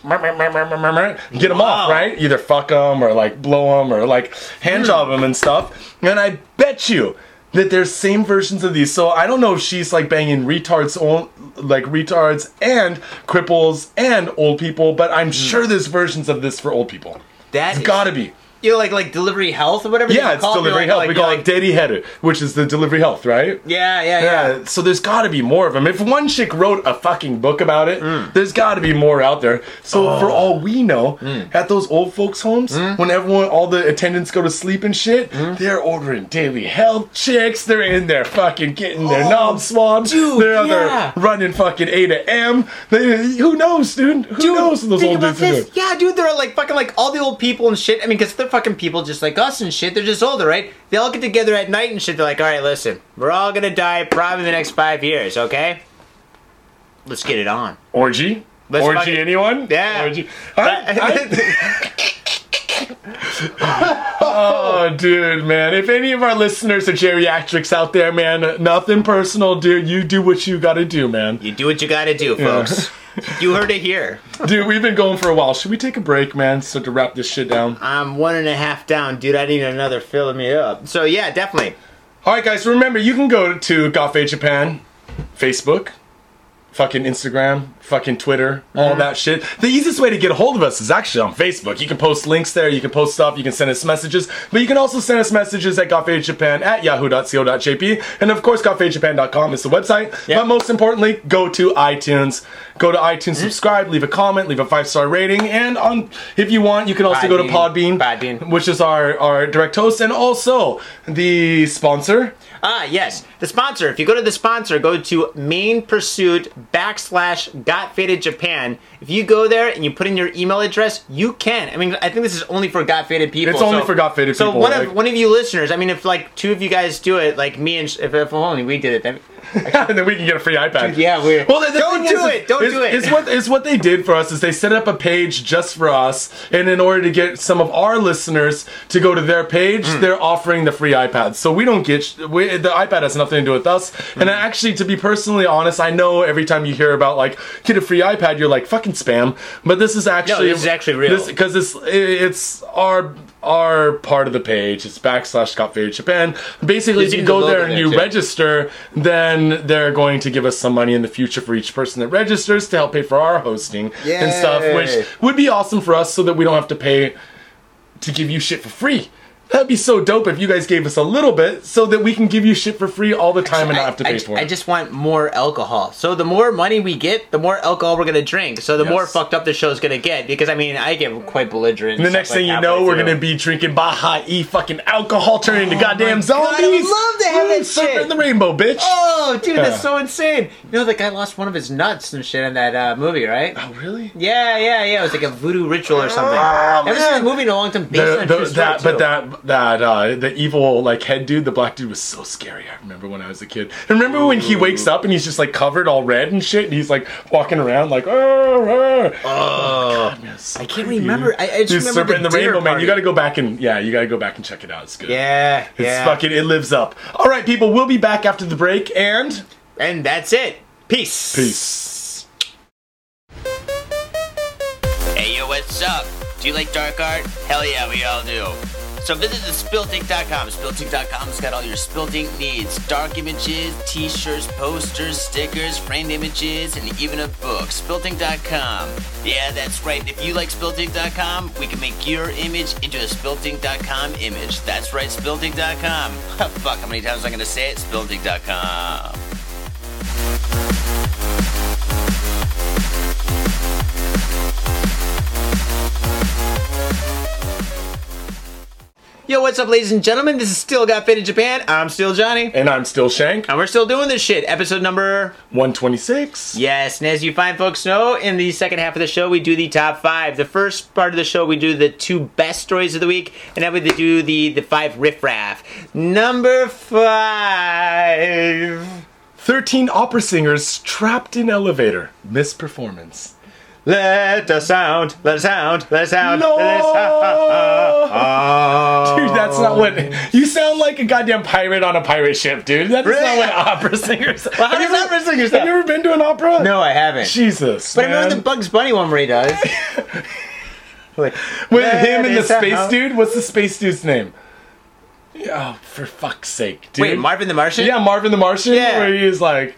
get them off right? Either fuck them or like blow them or like hand hmm. job them and stuff. And i bet you that there's same versions of these. So I don't know if she's like banging retards, like retards and cripples and old people, but I'm hmm. sure there's versions of this for old people. That It's is- gotta be. You know, like like delivery health or whatever. Yeah, it's call it. delivery You're health. like- we call like- it Daddy Header, which is the delivery health, right? Yeah, yeah, yeah. Yeah, so there's got to be more of them. If one chick wrote a fucking book about it, Mm. there's got to be more out there. So Oh. for all we know, Mm. at those old folks' homes, when everyone, all the attendants go to sleep and shit, Mm. they're ordering daily health chicks. They're in there fucking getting their Oh, knob swabbed. dude, they're out yeah. there running fucking A to M. They, who knows, dude? Who Dude, knows those think old about dudes. Yeah, dude, they're like fucking like all the old people and shit. I mean, because they're fucking people just like us and shit. They're just older, right? They all get together at night and shit. They're like, all right, listen, we're all gonna die probably in the next five years, okay? Let's get it on. Orgy? Let's Orgy, fucking- anyone? Yeah. Orgy. I- I- Oh, dude, man. If any of our listeners are geriatrics out there, man, nothing personal, dude. You do what you gotta do, man. you do what you gotta do, folks. You heard it here. Dude, we've been going for a while. Should we take a break, man, so to wrap this shit down? I'm one and a half down, dude. I need another filling me up. So yeah, definitely. All right, guys, remember, you can go to Gafe Japan, Facebook, fucking Instagram, fucking Twitter, all mm-hmm. that shit. The easiest way to get a hold of us is actually on Facebook. You can post links there, you can post stuff, you can send us messages, but you can also send us messages at Japan at yahoo.co.jp. And of course, gafejapan.com is the website. Yeah. But most importantly, go to iTunes. Go to iTunes, mm-hmm. subscribe, leave a comment, leave a five star rating, and on if you want, you can also go to Podbean, Podbean. Podbean. which is our, our direct host, and also the sponsor. Ah, yes. The sponsor. If you go to the sponsor, go to Main Pursuit backslash Got Faded Japan. If you go there and you put in your email address, you can. I mean, I think this is only for Got Faded people. It's only for Got Faded so people, one like- of one of you listeners. I mean, if like two of you guys do it, like me and if, if only we did it, then and then we can get a free iPad. yeah, we're- Well, the, the Don't do is- it, don't is- do it. Is what is what they did for us is they set up a page just for us, and in order to get some of our listeners to go to their page, Hmm. they're offering the free iPad. So we don't get we, the iPad has nothing to do with us. Hmm. And actually, to be personally honest, I know every time you hear about like get a free iPad, you're like fucking spam. But this is actually no, this is actually real. because it's it's our our part of the page. It's backslash Scott Japan. Basically, if you go there and you too. register, then they're going to give us some money in the future for each person that registers to help pay for our hosting and stuff, which would be awesome for us so that we don't have to pay to give you shit for free. That'd be so dope if you guys gave us a little bit so that we can give you shit for free all the time and not have to I, pay I- for it. I just want more alcohol. So the more money we get, the more alcohol we're gonna drink. So the Yes. more fucked up the show's gonna get. Because I mean, I get quite belligerent. and the next thing you know, we're gonna be drinking Baja E fucking alcohol, turning into goddamn Oh God, I zombies. would love to have that shit. the rainbow, bitch. Oh, dude, Yeah. that's so insane. You know, the guy lost one of his nuts and shit in that uh, movie, right? Oh, really? Yeah, yeah, yeah. It was like a voodoo ritual or something. Oh, I haven't seen the movie in a long time. Based The- on the- that, but that that uh, the evil like head dude, the black dude was so scary. I remember when I was a kid. And remember when he wakes up and he's just like covered all red and shit, and he's like walking around like, oh, Oh. oh I can't remember. I, I just Dude, remember Serpent the the dinner Rainbow Man. You got to go back and yeah, you got to go back and check it out. It's good. Yeah, It's yeah. fucking. It lives up. All right, people. We'll be back after the break and And that's it. Peace. peace. Hey yo, what's up? Do you like dark art? Hell yeah, we all do. So visit the Spiltink.com. Spiltink.com's got all your Spiltink needs. Dark images, t-shirts, posters, stickers, framed images, and even a book. Spiltink.com. Yeah, that's right. If you like Spiltink.com, we can make your image into a Spiltink.com image. That's right, Spiltink.com. Fuck, how many times am I gonna say it? Spiltink.com. what's up, ladies and gentlemen? This is Still Got Faded Japan. I'm still Johnny. And I'm still Shank. And we're still doing this shit. Episode number. 126. Yes, and as you fine folks know, in the second half of the show, we do the top five. The first part of the show, we do the two best stories of the week, and then we do the, the five riffraff. Number five. 13 opera singers trapped in elevator. Misperformance. Let us sound, let us sound, let us sound. No! let us out. Dude, that's not what. You sound like a goddamn pirate on a pirate ship, dude. That's Really? not what opera singers. Well, how does ever- opera singers Have sound? you ever been to an opera? No, I haven't. Jesus. but I remember the Bugs Bunny one where he does. Like, With him and the space dude? What's the space dude's name? Yeah, oh, for fuck's sake, dude. Wait, Marvin the Martian? Yeah, Marvin the Martian. Yeah. Where he is like,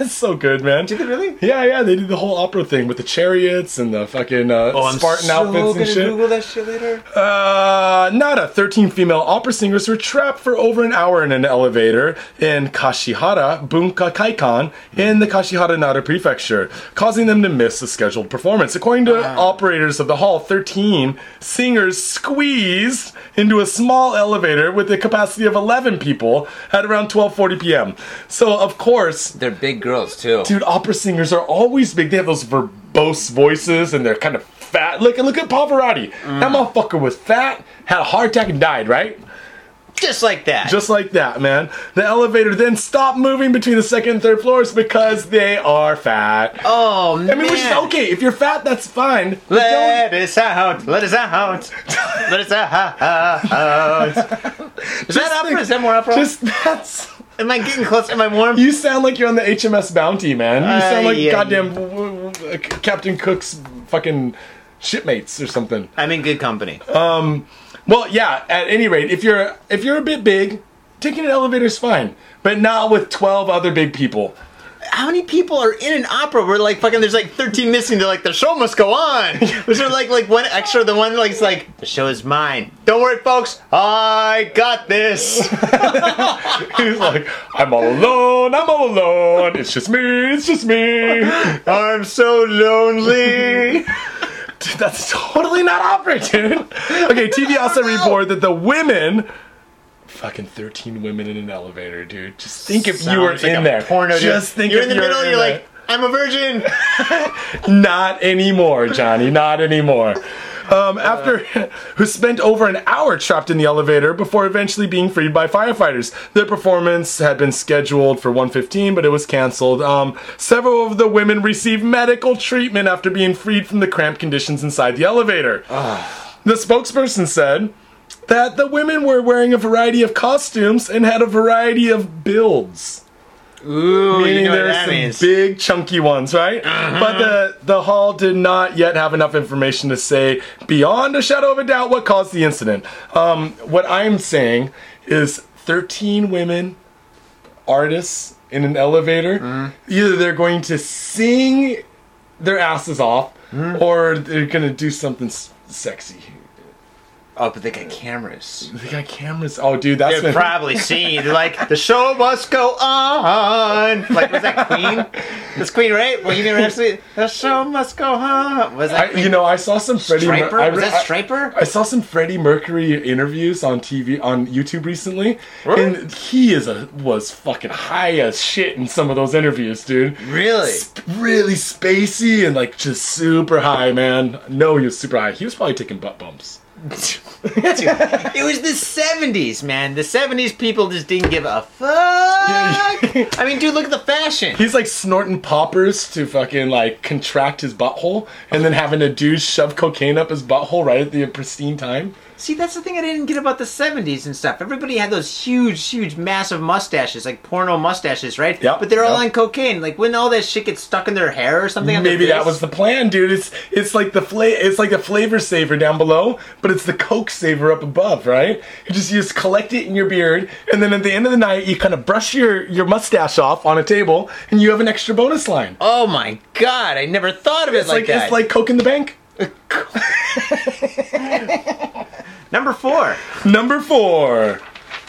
it's so good, man. Did they really? Yeah, yeah, they did the whole opera thing with the chariots and the fucking uh, Oh, Spartan so outfits and gonna shit. Google that shit later. Uh, Nara. 13 female opera singers were trapped for over an hour in an elevator in Kashihara Bunka Kaikan in the Kashihara Nara prefecture, causing them to miss a scheduled performance. According to operators of the hall, 13 singers squeezed into a small elevator with a capacity of 11 people at around 12:40 p.m. So, of course, They're big girls too. dude, opera singers are always big. They have those verbose voices, and they're kind of fat. Look, look at Pavarotti. That mm. motherfucker was fat, had a heart attack, and died. Right, Just like that. just like that, man. The elevator then stopped moving between the second and third floors because they are fat. oh man. I mean, which is okay. If you're fat, that's fine. But don't- Let us out. Let us out. Let us out. Is that opera? Is that more opera? Just that's. Am I getting close? Am I warm? You sound like you're on the HMS Bounty, man. You sound like ay, goddamn w- uh, Captain Cook's fucking shipmates or something. I'm in good company. Um, Well, yeah. At any rate, if you're if you're a bit big, taking an elevator is fine, but not with twelve other big people. How many people are in an opera where like fucking there's like 13 missing? They're like the show must go on. Was there like like one extra? The one like it's like the show is mine. Don't worry, folks. I got this. He's like, I'm all alone. I'm all alone. It's just me. It's just me. I'm so lonely. Dude, that's totally not dude. Okay, TV also reported that the women. Fucking 13 women in an elevator, dude. Just think if you were like in there. Porno. dude. Just think you're in the you were middle. in You're there. like I'm a virgin. Not anymore, Johnny. Not anymore. Um, after who spent over an hour trapped in the elevator before eventually being freed by firefighters. Their performance had been scheduled for 1:15, but it was canceled. Um, several of the women received medical treatment after being freed from the cramped conditions inside the elevator. The spokesperson said that the women were wearing a variety of costumes and had a variety of builds. Ooh, Meaning you know there's some means. big chunky ones, right? But the the hall did not yet have enough information to say beyond a shadow of a doubt what caused the incident. Um, what I'm saying is 13 women artists in an elevator. Mm-hmm. Either they're going to sing their asses off, Mm-hmm. or they're gonna do something s- sexy. Oh, but they got cameras. They got cameras. Oh, dude, that's They're been- probably seeing. They're like, the show must go on. Like, was that Queen? That's Queen, right? Well, you can actually. The show must go on. Was that I, you know, I saw some Freddie. Mer- Striper? I Was re- that I- Striper? I saw some Freddie Mercury interviews on TV on YouTube recently, Really? and he is a was fucking high as shit in some of those interviews, dude. Really? Sp- really spacey and like just super high, man. No, he was super high. He was probably taking butt bumps. It was the 70s, man. The 70s people just didn't give a fuck. I mean, dude, look at the fashion. He's like snorting poppers to fucking like contract his butthole, and then having a dude shove cocaine up his butthole right at the pristine time. See, that's the thing I didn't get about the 70s and stuff. Everybody had those huge, huge, massive mustaches, like porno mustaches, right? Yep, But they're all yep. on cocaine. Like, wouldn't all that shit get stuck in their hair or something? Maybe that was the plan, dude. It's it's like the fla- it's like the flavor saver down below, but it's the coke saver up above, right? You just you just collect it in your beard, and then at the end of the night, you kind of brush your your mustache off on a table, and you have an extra bonus line. Oh my god, I never thought of it It's like, like, that. it's like coke in the bank. Number four. Number four.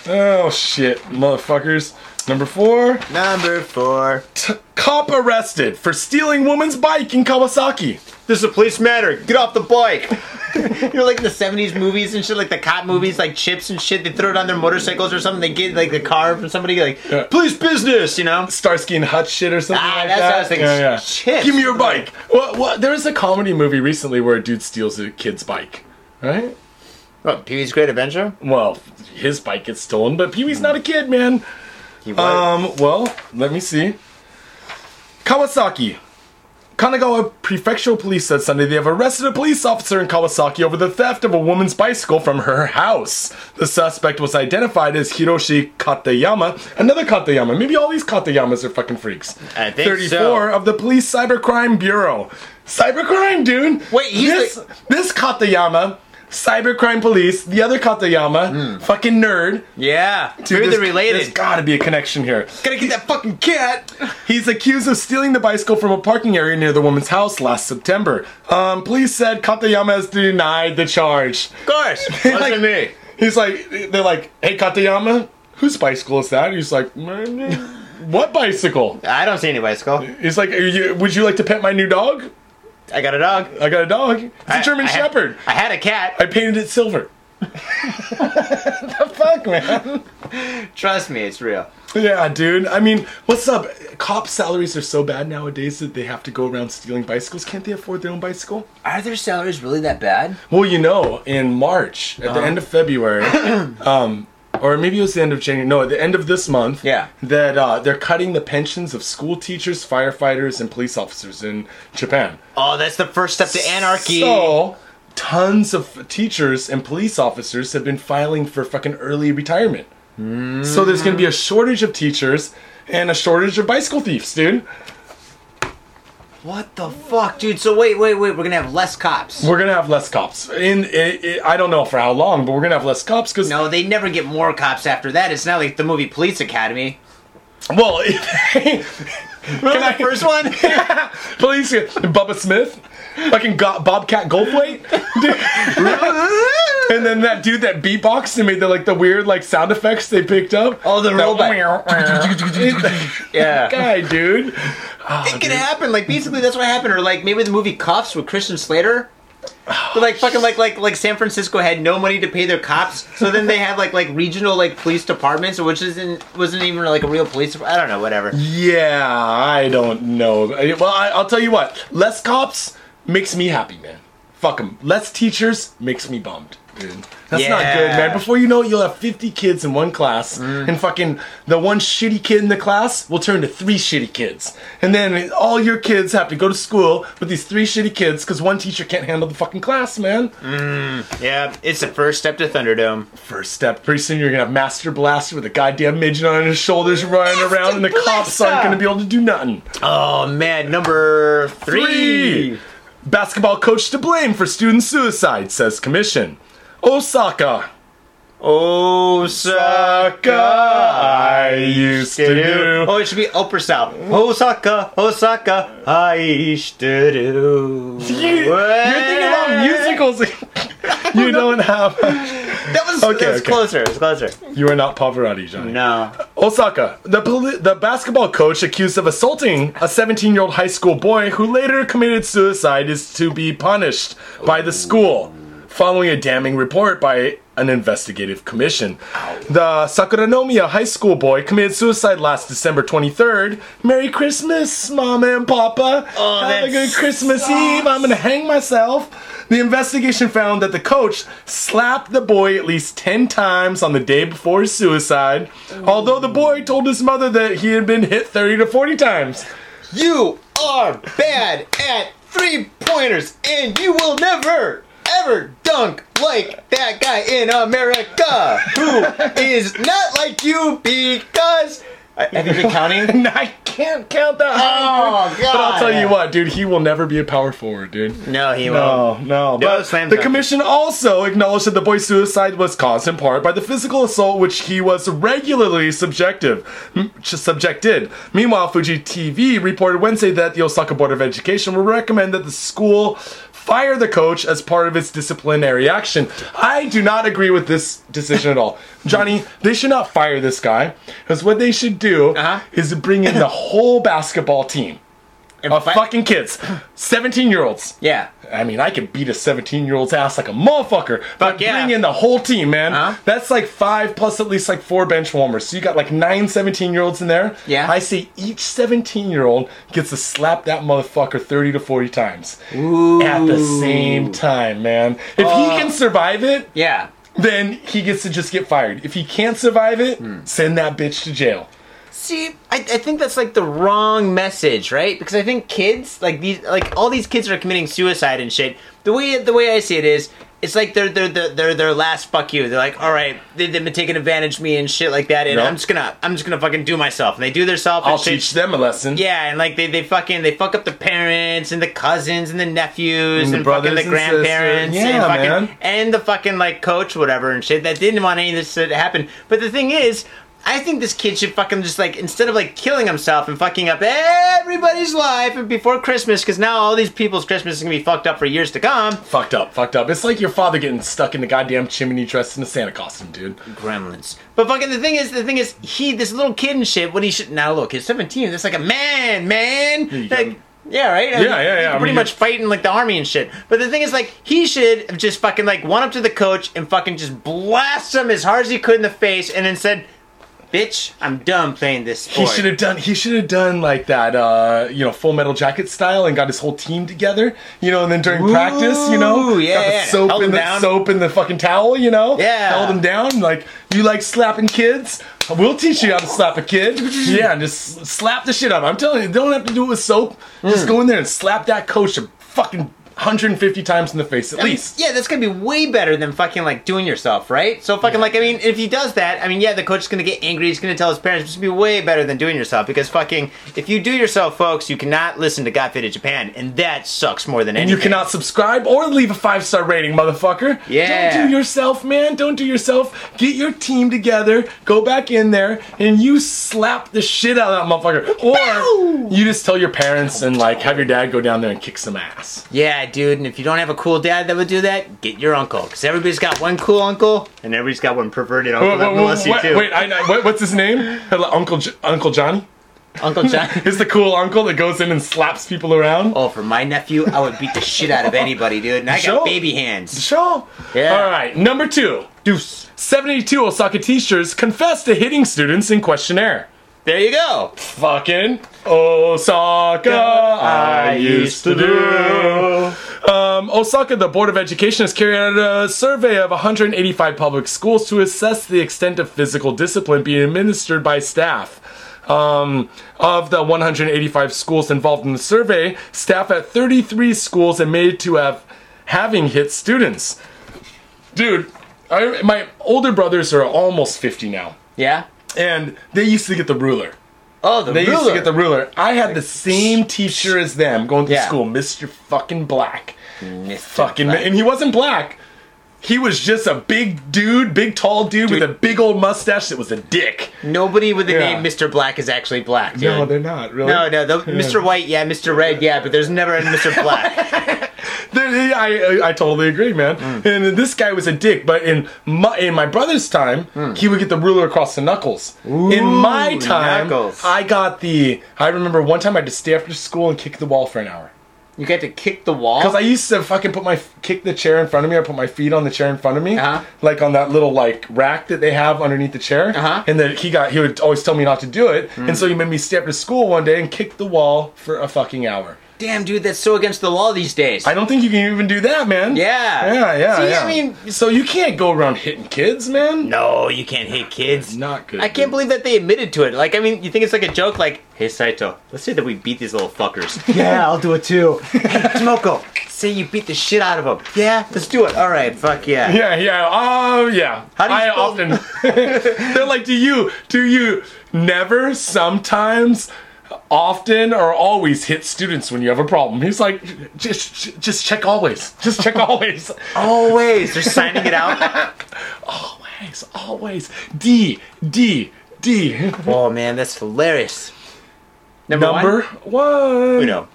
Oh shit, motherfuckers. Number four. Number four. T- cop arrested for stealing woman's bike in Kawasaki. This is a police matter. Get off the bike. you know, like the 70s movies and shit, like the cop movies, like CHiPs and shit, they throw it on their motorcycles or something. They get like the car from somebody, like, Yeah. police business, you know? Starsky and Hutch shit or something Ah, like that's that. what I was thinking. Yeah, yeah. CHiPs. Give me your bike. Well, well, there was a comedy movie recently where a dude steals a kid's bike, right? What, Pee Wee's Great Adventure? Well, his bike gets stolen, but Pee Wee's not a kid, man. He was. Um, well, let me see. Kawasaki. Kanagawa Prefectural Police said Sunday they have arrested a police officer in Kawasaki over the theft of a woman's bicycle from her house. The suspect was identified as Hiroshi Katayama, another Katayama. Maybe all these Katayamas are fucking freaks. I think 34 so. of the Police Cybercrime Bureau. Cybercrime, dude. Wait, he's this, the- this Katayama, Cybercrime Police, the other Katayama, fucking nerd. yeah. Dude, Maybe there's- they're related. There's gotta be a connection here. Gotta get that fucking cat. He's accused of stealing the bicycle from a parking area near the woman's house last September. Um, police said Katayama has denied the charge. Of course. Wasn't Like- me. He's like, they're like, hey Katayama, whose bicycle is that? He's like, "Mm, what bicycle? I don't see any bicycle. He's like, "Are you, would you like to pet my new dog? I got a dog. I got a dog. It's a I- German I had- Shepherd. I had a cat. I painted it silver. the fuck, man? Trust me, it's real. Yeah, dude. I mean, what's up? Cop salaries are so bad nowadays that they have to go around stealing bicycles. Can't they afford their own bicycle? Are their salaries really that bad? Well, you know, in March, at the end of February, um, or maybe it was the end of January. No, at the end of this month. Yeah. That uh, they're cutting the pensions of school teachers, firefighters, and police officers in Japan. Oh, that's the first step to anarchy. So, tons of teachers and police officers have been filing for fucking early retirement. So there's going to be a shortage of teachers and a shortage of bicycle thieves, dude. What the fuck, dude? So wait, wait, wait. We're gonna have less cops. We're gonna have less cops. In, i don't know for how long, but we're gonna have less cops because No, they never get more cops after that. It's not like the movie Police Academy. well, Remember the first one? police Bubba Smith, fucking go- Bobcat Goldthwait, and then that dude that beatboxed and made the like the weird like sound effects they picked up. Oh, the That- robot. yeah. guy, dude. It ah, can happen. Like basically, that's what happened. Or like maybe the movie Cuffs with Christian Slater. But like fucking like like like San Francisco had no money to pay their cops, so then they had like like regional like police departments, which isn't wasn't even like a real police. I don't know, whatever. Yeah, I don't know. Well, I, I'll tell you what. Less cops makes me happy, man. fuck them. Less teachers makes me bummed, dude. That's not good, man. Before you know it, you'll have 50 kids in one class, mm. and fucking the one shitty kid in the class will turn to three shitty kids. And then all your kids have to go to school with these three shitty kids because one teacher can't handle the fucking class, man. Mm, yeah, it's the first step to Thunderdome. First step, pretty soon you're gonna have Master Blaster with a goddamn midget on his shoulders running around, and the cops aren't gonna be able to do nothing. Oh man, number three. Basketball coach to blame for student suicide, says commission. Osaka. Osaka. I used to do. Oh, it should be Oprah style. Osaka, Osaka, I used to do. You, you're thinking about musicals. you don't have. That was, Okay, that was okay. closer. It was closer. You are not Pavarotti, Johnny. No. Osaka, the poli- the basketball coach accused of assaulting a 17 year old high school boy who later committed suicide is to be punished by the school, following a damning report by an investigative commission. The Sakuranomiya high school boy committed suicide last December 23rd. Merry Christmas, Mama and Papa. Oh, Have a good Christmas sucks. Eve. I'm gonna hang myself. The investigation found that the coach slapped the boy at least 10 times on the day before his suicide, although the boy told his mother that he had been hit 30 to 40 times. You are bad at three pointers, and you will never, ever dunk like that guy in America who is not like you because. Uh, have you been counting? I can't count that. Oh, dude. But I'll tell you what, dude, he will never be a power forward, dude. No, he No, won't. no. no. But the dunk. commission also acknowledged that the boy's suicide was caused in part by the physical assault which he was regularly subjective, subjected. Meanwhile, Fuji TV reported Wednesday that the Osaka Board of Education will recommend that the school fire the coach as part of its disciplinary action. I do not agree with this decision at all. Johnny, they should not fire this guy because what they should do Uh-huh. is bring in the whole basketball team of fi- fucking kids, 17 year olds. Yeah. I mean, I could beat a 17 year old's ass like a motherfucker. But yeah. bring in the whole team, man. Huh? That's like five plus at least like four bench warmers. So you got like nine 17 year olds in there. Yeah. I say each 17 year old gets to slap that motherfucker 30 to 40 times at the same time, man. If he can survive it, Yeah. then he gets to just get fired. If he can't survive it, Hmm. send that bitch to jail. See, I, I think that's like the wrong message, right? Because I think kids, like these, like all these kids are committing suicide and shit. The way the way I see it is, it's like they're they're they're they're their last fuck you. They're like, all right, they, they've been taking advantage of me and shit like that, and Nope. I'm just gonna I'm just gonna fucking do myself. And they do themselves. I'll and shit. teach them a lesson. Yeah, and like they, they fucking they fuck up the parents and the cousins and the nephews And and, the fucking brothers the and grandparents sisters. and Yeah, fucking man. and the fucking like coach whatever and shit that didn't want any of this to happen. But the thing is, I think this kid should fucking just like instead of like killing himself and fucking up everybody's life before Christmas because now all these people's Christmas is gonna be fucked up for years to come. Fucked up, fucked up. It's like your father getting stuck in the goddamn chimney dressed in a Santa costume, dude. Gremlins. But fucking the thing is, the thing is, he this little kid and shit. What he should now look, he's seventeen. That's like a man, man. you Like, yeah, right. Yeah, yeah, yeah. He's I pretty mean, much fighting like the army and shit. But the thing is, like, he should have just fucking like went up to the coach and fucking just blast him as hard as he could in the face, and then said, "Bitch, I'm done playing this sport. He should have done. He should have done like that, uh, you know, Full Metal Jacket style, and got his whole team together, you know. And then during practice, you know, yeah, got the soap Held in the down. soap in the fucking towel, you know. Yeah. held him down. Like you like slapping kids. We'll teach you how to slap a kid. yeah, and just slap the shit out of him. I'm telling you, don't have to do it with soap. Mm. Just go in there and slap that coach a fucking 150 times in the face at I mean, least. yeah, that's gonna be way better than fucking like doing yourself, right? So fucking like, I mean, if he does that, I mean, yeah, the coach is gonna get angry. He's gonna tell his parents. It's gonna be way better than doing yourself because fucking, if you do yourself, folks, you cannot listen to Got Faded Japan, and that sucks more than And anything. you cannot subscribe or leave a five star rating, motherfucker. Yeah. Don't do yourself, man. Don't do yourself. Get your team together, go back in there, and you slap the shit out of that motherfucker. Or you just tell your parents and like have your dad go down there and kick some ass. Yeah, dude, and if you don't have a cool dad that would do that, get your uncle, because everybody's got one cool uncle, and everybody's got one perverted uncle Wait, that wait, molests you too. wait, I, I- what- what's his name? Uncle J- Uncle Johnny. Uncle John. Is the cool uncle that goes in and slaps people around. Oh, for my nephew, I would beat the shit out of anybody, dude. And I got baby hands. Sure. Yeah. All right. Number two. Deuce. 72 Osaka teachers confess to hitting students in questionnaire. There you go. Fucking Osaka, I used to do. Um, Osaka, the Board of Education has carried out a survey of 185 public schools to assess the extent of physical discipline being administered by staff. Um, of the 185 schools involved in the survey, staff at 33 schools admitted to have having hit students. Dude, I, my older brothers are almost 50 now, Yeah. And they used to get the ruler. Oh, the They ruler. used to get the ruler. I had the same teacher as them going to Yeah. school, Mr. fucking Black. Mr. Fucking, Black. and he wasn't black. He was just a big dude, big tall dude, with a big old mustache that was a dick. Nobody with the Yeah. name Mr. Black is actually black, dude. No, they're not really. no, no, the, Mr. White, yeah, Mr. Red, yeah, but there's never a Mr. Black. I, I, I totally agree, man. Mm. And this guy was a dick, but in my in my brother's time, he would get the ruler across the knuckles. in my Mm. Time, knuckles. I got the. I remember one time I had to stay after school and kick the wall for an hour. You get to kick the wall. Because I used to fucking put my kick the chair in front of me. I put my feet on the chair in front of me, Uh-huh. like on that little like rack that they have underneath the chair. Uh-huh. And then he got he would always tell me not to do it, and so he made me stay up to school one day and kick the wall for a fucking hour. Damn, dude, that's so against the law these days. I don't think you can even do that, man. Yeah. Yeah, yeah, See, yeah. I mean- so you can't go around hitting kids, man. no, you can't hit kids. Not good. I can't believe that they admitted to it. Like, I mean, you think it's like a joke? Like, hey, Saito, let's say that we beat these little fuckers. yeah, I'll do it too. hey, Tomoko, say you beat the shit out of them. Yeah, let's do it. All right, fuck yeah. Yeah, yeah. Oh, yeah. How do you I spell- often. they're like, do you, do you never, sometimes, often, or always hit students when you have a problem? He's like, just, just check always. Just check always. Always, they're signing it out. always, always. D, D, D. oh man, that's hilarious. Number, Number one? one. Uno.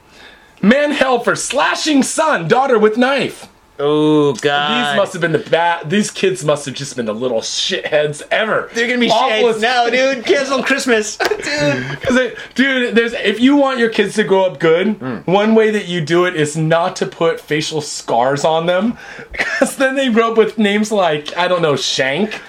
Man held for slashing son, daughter with knife. Oh God! These god. must have been the bad. These kids must have just been the little shitheads ever. They're gonna be Awful shit. as- No, dude, cancel Christmas. dude. Cause it, dude, there's if you want your kids to grow up good, hmm. one way that you do it is not to put facial scars on them, because then they grow up with names like I don't know Shank.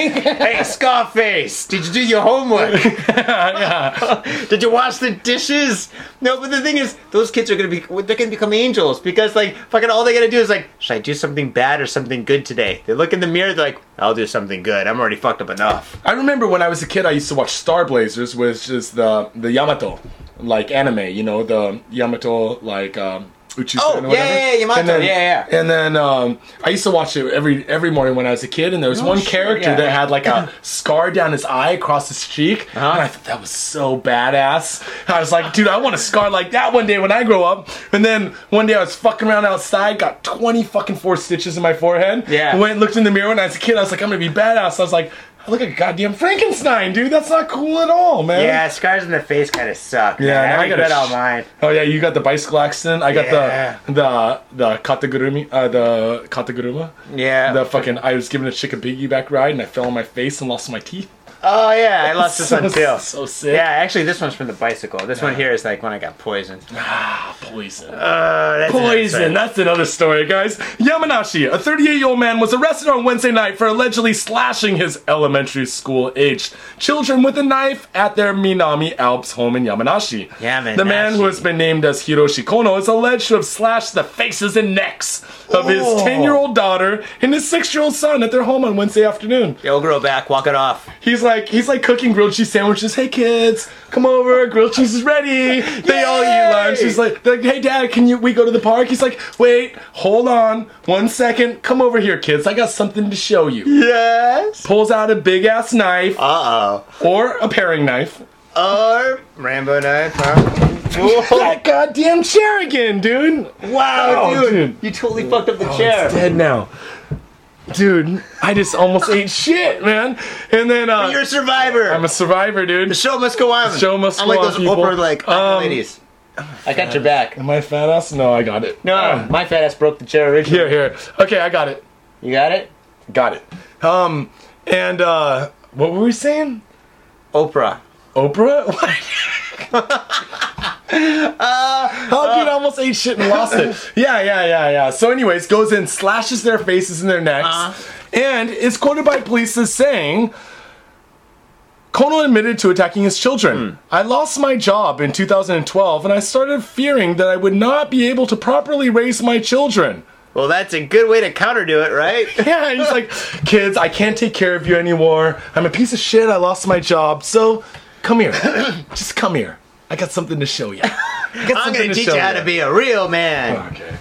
Hey, Scarface, did you do your homework? Did you wash the dishes? No, but the thing is, those kids are gonna be they're gonna become angels because like fucking all they gotta do is like, should I do something bad or something good today? They look in the mirror, they're like, I'll do something good. I'm already fucked up enough. I remember when I was a kid, I used to watch Star Blazers, which is the the Yamato, like anime. You know, the Yamato like. Um, Oh, yeah, yeah, yeah, Yamato, And then, yeah, yeah. And then um, I used to watch it every every morning when I was a kid, and there was Oh, one shit, character yeah. that had like a scar down his eye across his cheek, Uh-huh. and I thought that was so badass. I was like, dude, I want a scar like that one day when I grow up. And then one day I was fucking around outside, got twenty fucking four stitches in my forehead. Yeah. Went and looked in the mirror when I was a kid. I was like, I'm gonna be badass. I was like. I look like goddamn Frankenstein, dude. That's not cool at all, man. Yeah, scars in the face kind of suck. Yeah, man. I regret all sh- mine. Oh yeah, you got the bicycle accident. I got Yeah. the the the katagurumi, uh, the kataguruma. Yeah. The fucking I was given a chicken piggyback ride and I fell on my face and lost my teeth. Oh yeah, I lost this So- one too. So sick. Yeah, actually, this one's from the bicycle. This one here is like when I got poisoned. Ah, poison. Uh, that's Poison. That's another story, guys. Yamanashi, a 38-year-old man, was arrested on Wednesday night for allegedly slashing his elementary school-aged children with a knife at their Minami Alps home in Yamanashi. Yamanashi. The man who has been named as Hiroshi Kono is alleged to have slashed the faces and necks of his Oh. 10-year-old daughter and his 6-year-old son at their home on Wednesday afternoon. Yo, grow back, walk it off. He's like he's like cooking grilled cheese sandwiches. Hey kids, come over. Grilled cheese is ready. They all eat lunch. He's like, like, hey dad, can you we go to the park? He's like, wait, hold on, one second. Come over here, kids. I got something to show you. Yes. Pulls out a big ass knife Uh oh. or a paring knife. Or Rambo knife. Huh? Whoa. That goddamn chair again, dude. Wow, Oh, dude. dude. You totally fucked up the Oh, chair. it's dead now. Dude, I just almost ate shit, man. And then uh, You're a survivor. I'm a survivor, dude. the show must go on. The show must go on, I'm like those people. Oprah like Um, ladies. I got your back. Am I fat ass? No, I got it. No, Uh, my fat ass broke the chair originally. Here, here. Okay, I got it. You got it? Got it. Um, and uh, what were we saying? Oprah. Oprah? What? Uh, oh, dude, I uh. almost ate shit and lost it. Yeah, yeah, yeah, yeah. So, anyways, goes in, slashes their faces and their necks, Uh-huh. and is quoted by police as saying, Kono admitted to attacking his children. Hmm. I lost my job in 2012 and I started fearing that I would not be able to properly raise my children. Well, that's a good way to counter to it, right? Yeah, he's like, kids, I can't take care of you anymore. I'm a piece of shit. I lost my job. So come here. Just come here. I got something to show you. I'm gonna teach show you how to be a real man. Oh, okay.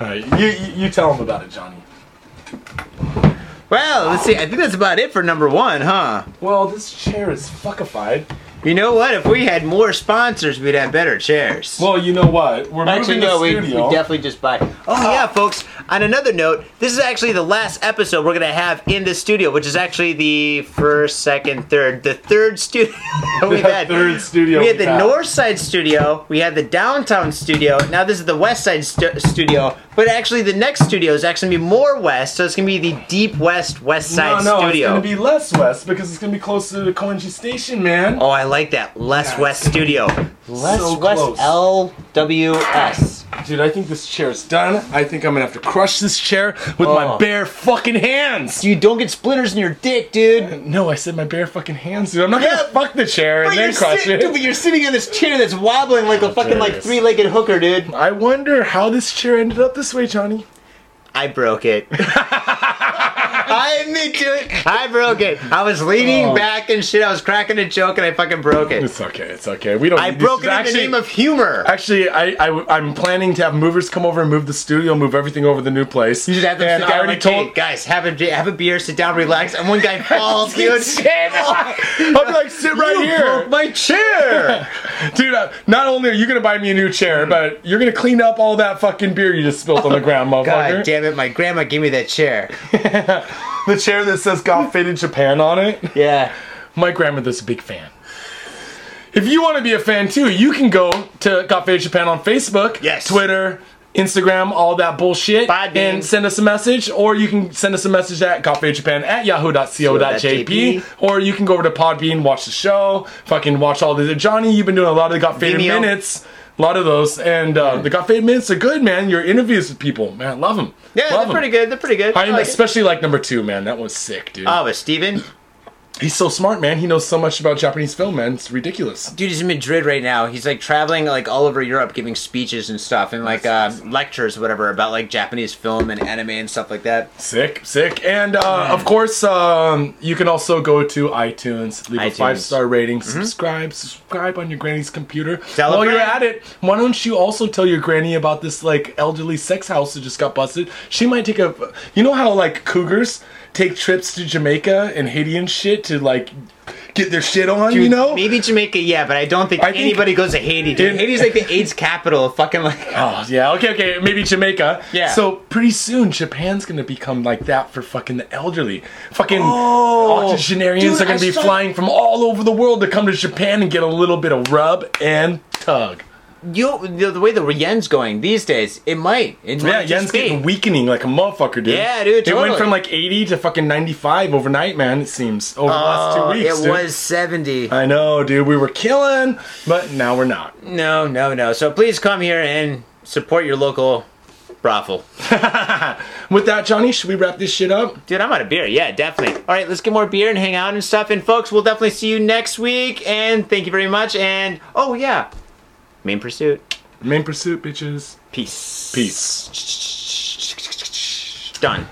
All right. You, you, you tell him about it, Johnny. Well, let's see. I think that's about it for number one, huh? Well, this chair is fuckified. You know what? If we had more sponsors, we'd have better chairs. Well, you know what? We're Actually, moving the no, we, we studio. definitely just buy. Oh, yeah, folks. On another note, this is actually the last episode we're going to have in the studio, which is actually the first, second, third. The third studio we've had. third studio We had we've the had. north side studio, we had the downtown studio, now this is the west side stu- studio. But actually, the next studio is actually going to be more west, so it's going to be the deep west, west side no, no, studio. it's gonna be less west because it's gonna be closer to the Koenji Station, man. Oh, I like that. Less Yeah, West Studio. Less so West close. LWS. Dude, I think this chair's done. I think I'm gonna have to crush this chair with my Oh. bare fucking hands. You don't get splinters in your dick, dude. Uh, no, I said my bare fucking hands, dude. I'm not gonna fuck the chair and then crush it. dude, but you're sitting on this chair that's wobbling like a oh, fucking like three-legged hooker, dude. I wonder how this chair ended up this way, Johnny. I broke it. I admit to it. I broke it. I was leaning Oh. back and shit. I was cracking a joke and I fucking broke it. It's okay. It's okay. We don't. I this I broke it in actually- the name of humor. Actually, I, I I'm planning to have movers come over and move the studio, move everything over the new place. You should have them and sit I already told. hey, guys, have a have a beer, sit down, relax, and one guy falls, dude. I'll be like, sit right you here. broke my chair. Dude, uh, not only are you gonna buy me a new chair, but you're gonna clean up all that fucking beer you just spilled on the ground, motherfucker. God damn it, my grandma gave me that chair. The chair that says "Got Faded Japan" on it. Yeah. My grandmother's a big fan. If you want to be a fan too, you can go to Got Faded Japan on Facebook, Yes. Twitter, Instagram, all that bullshit, Podbean. and send us a message, or you can send us a message at gotfadedjapan at yahoo.co.jp, or you can go over to Podbean, watch the show, fucking watch all the Johnny. You've been doing a lot of the Got Faded minutes. A lot of those, and uh, the Got Faded minutes are good, man. Your interviews with people, man, love them. Yeah, love they're 'em. pretty good. They're pretty good. I I like it. especially like number two, man. That was sick, dude. Oh, but Steven? He's so smart, man. He knows so much about Japanese film, man. It's ridiculous. Dude, he's in Madrid right now. He's like traveling like all over Europe, giving speeches and stuff, and like uh, lectures, or whatever, about like Japanese film and anime and stuff like that. Sick, sick. And uh, of course, um, you can also go to iTunes, leave a iTunes. five star rating, subscribe, subscribe on your granny's computer. Tell a While you're friend. at it, why don't you also tell your granny about this like elderly sex house that just got busted? She might take a. You know how like cougars take trips to Jamaica and Haiti and shit to like get their shit on, you know? maybe Jamaica, yeah, but I don't think, I think- anybody goes to Haiti. Dude. In- Haiti's like the AIDS capital of fucking like. Oh yeah, okay, okay, maybe Jamaica. Yeah. So pretty soon Japan's gonna become like that for fucking the elderly. Fucking Oh. octogenarians Dude, are gonna I be saw- flying from all over the world to come to Japan and get a little bit of rub and tug. You the, the way the yen's going these days, it might. It Yeah, might yen's getting weakening like a motherfucker, dude. Yeah, dude, It went from like 80 to fucking 95 overnight, man. It seems over the last two oh, weeks. it dude. was seventy. I know, dude. We were killing, but now we're not. No, no, no. So please come here and support your local brothel. With that, Johnny, should we wrap this shit up? Dude, I'm out of beer. Yeah, definitely. All right, let's get more beer and hang out and stuff. And folks, we'll definitely see you next week. And thank you very much. And oh yeah, main pursuit. Main pursuit, bitches. Peace. Peace. Done.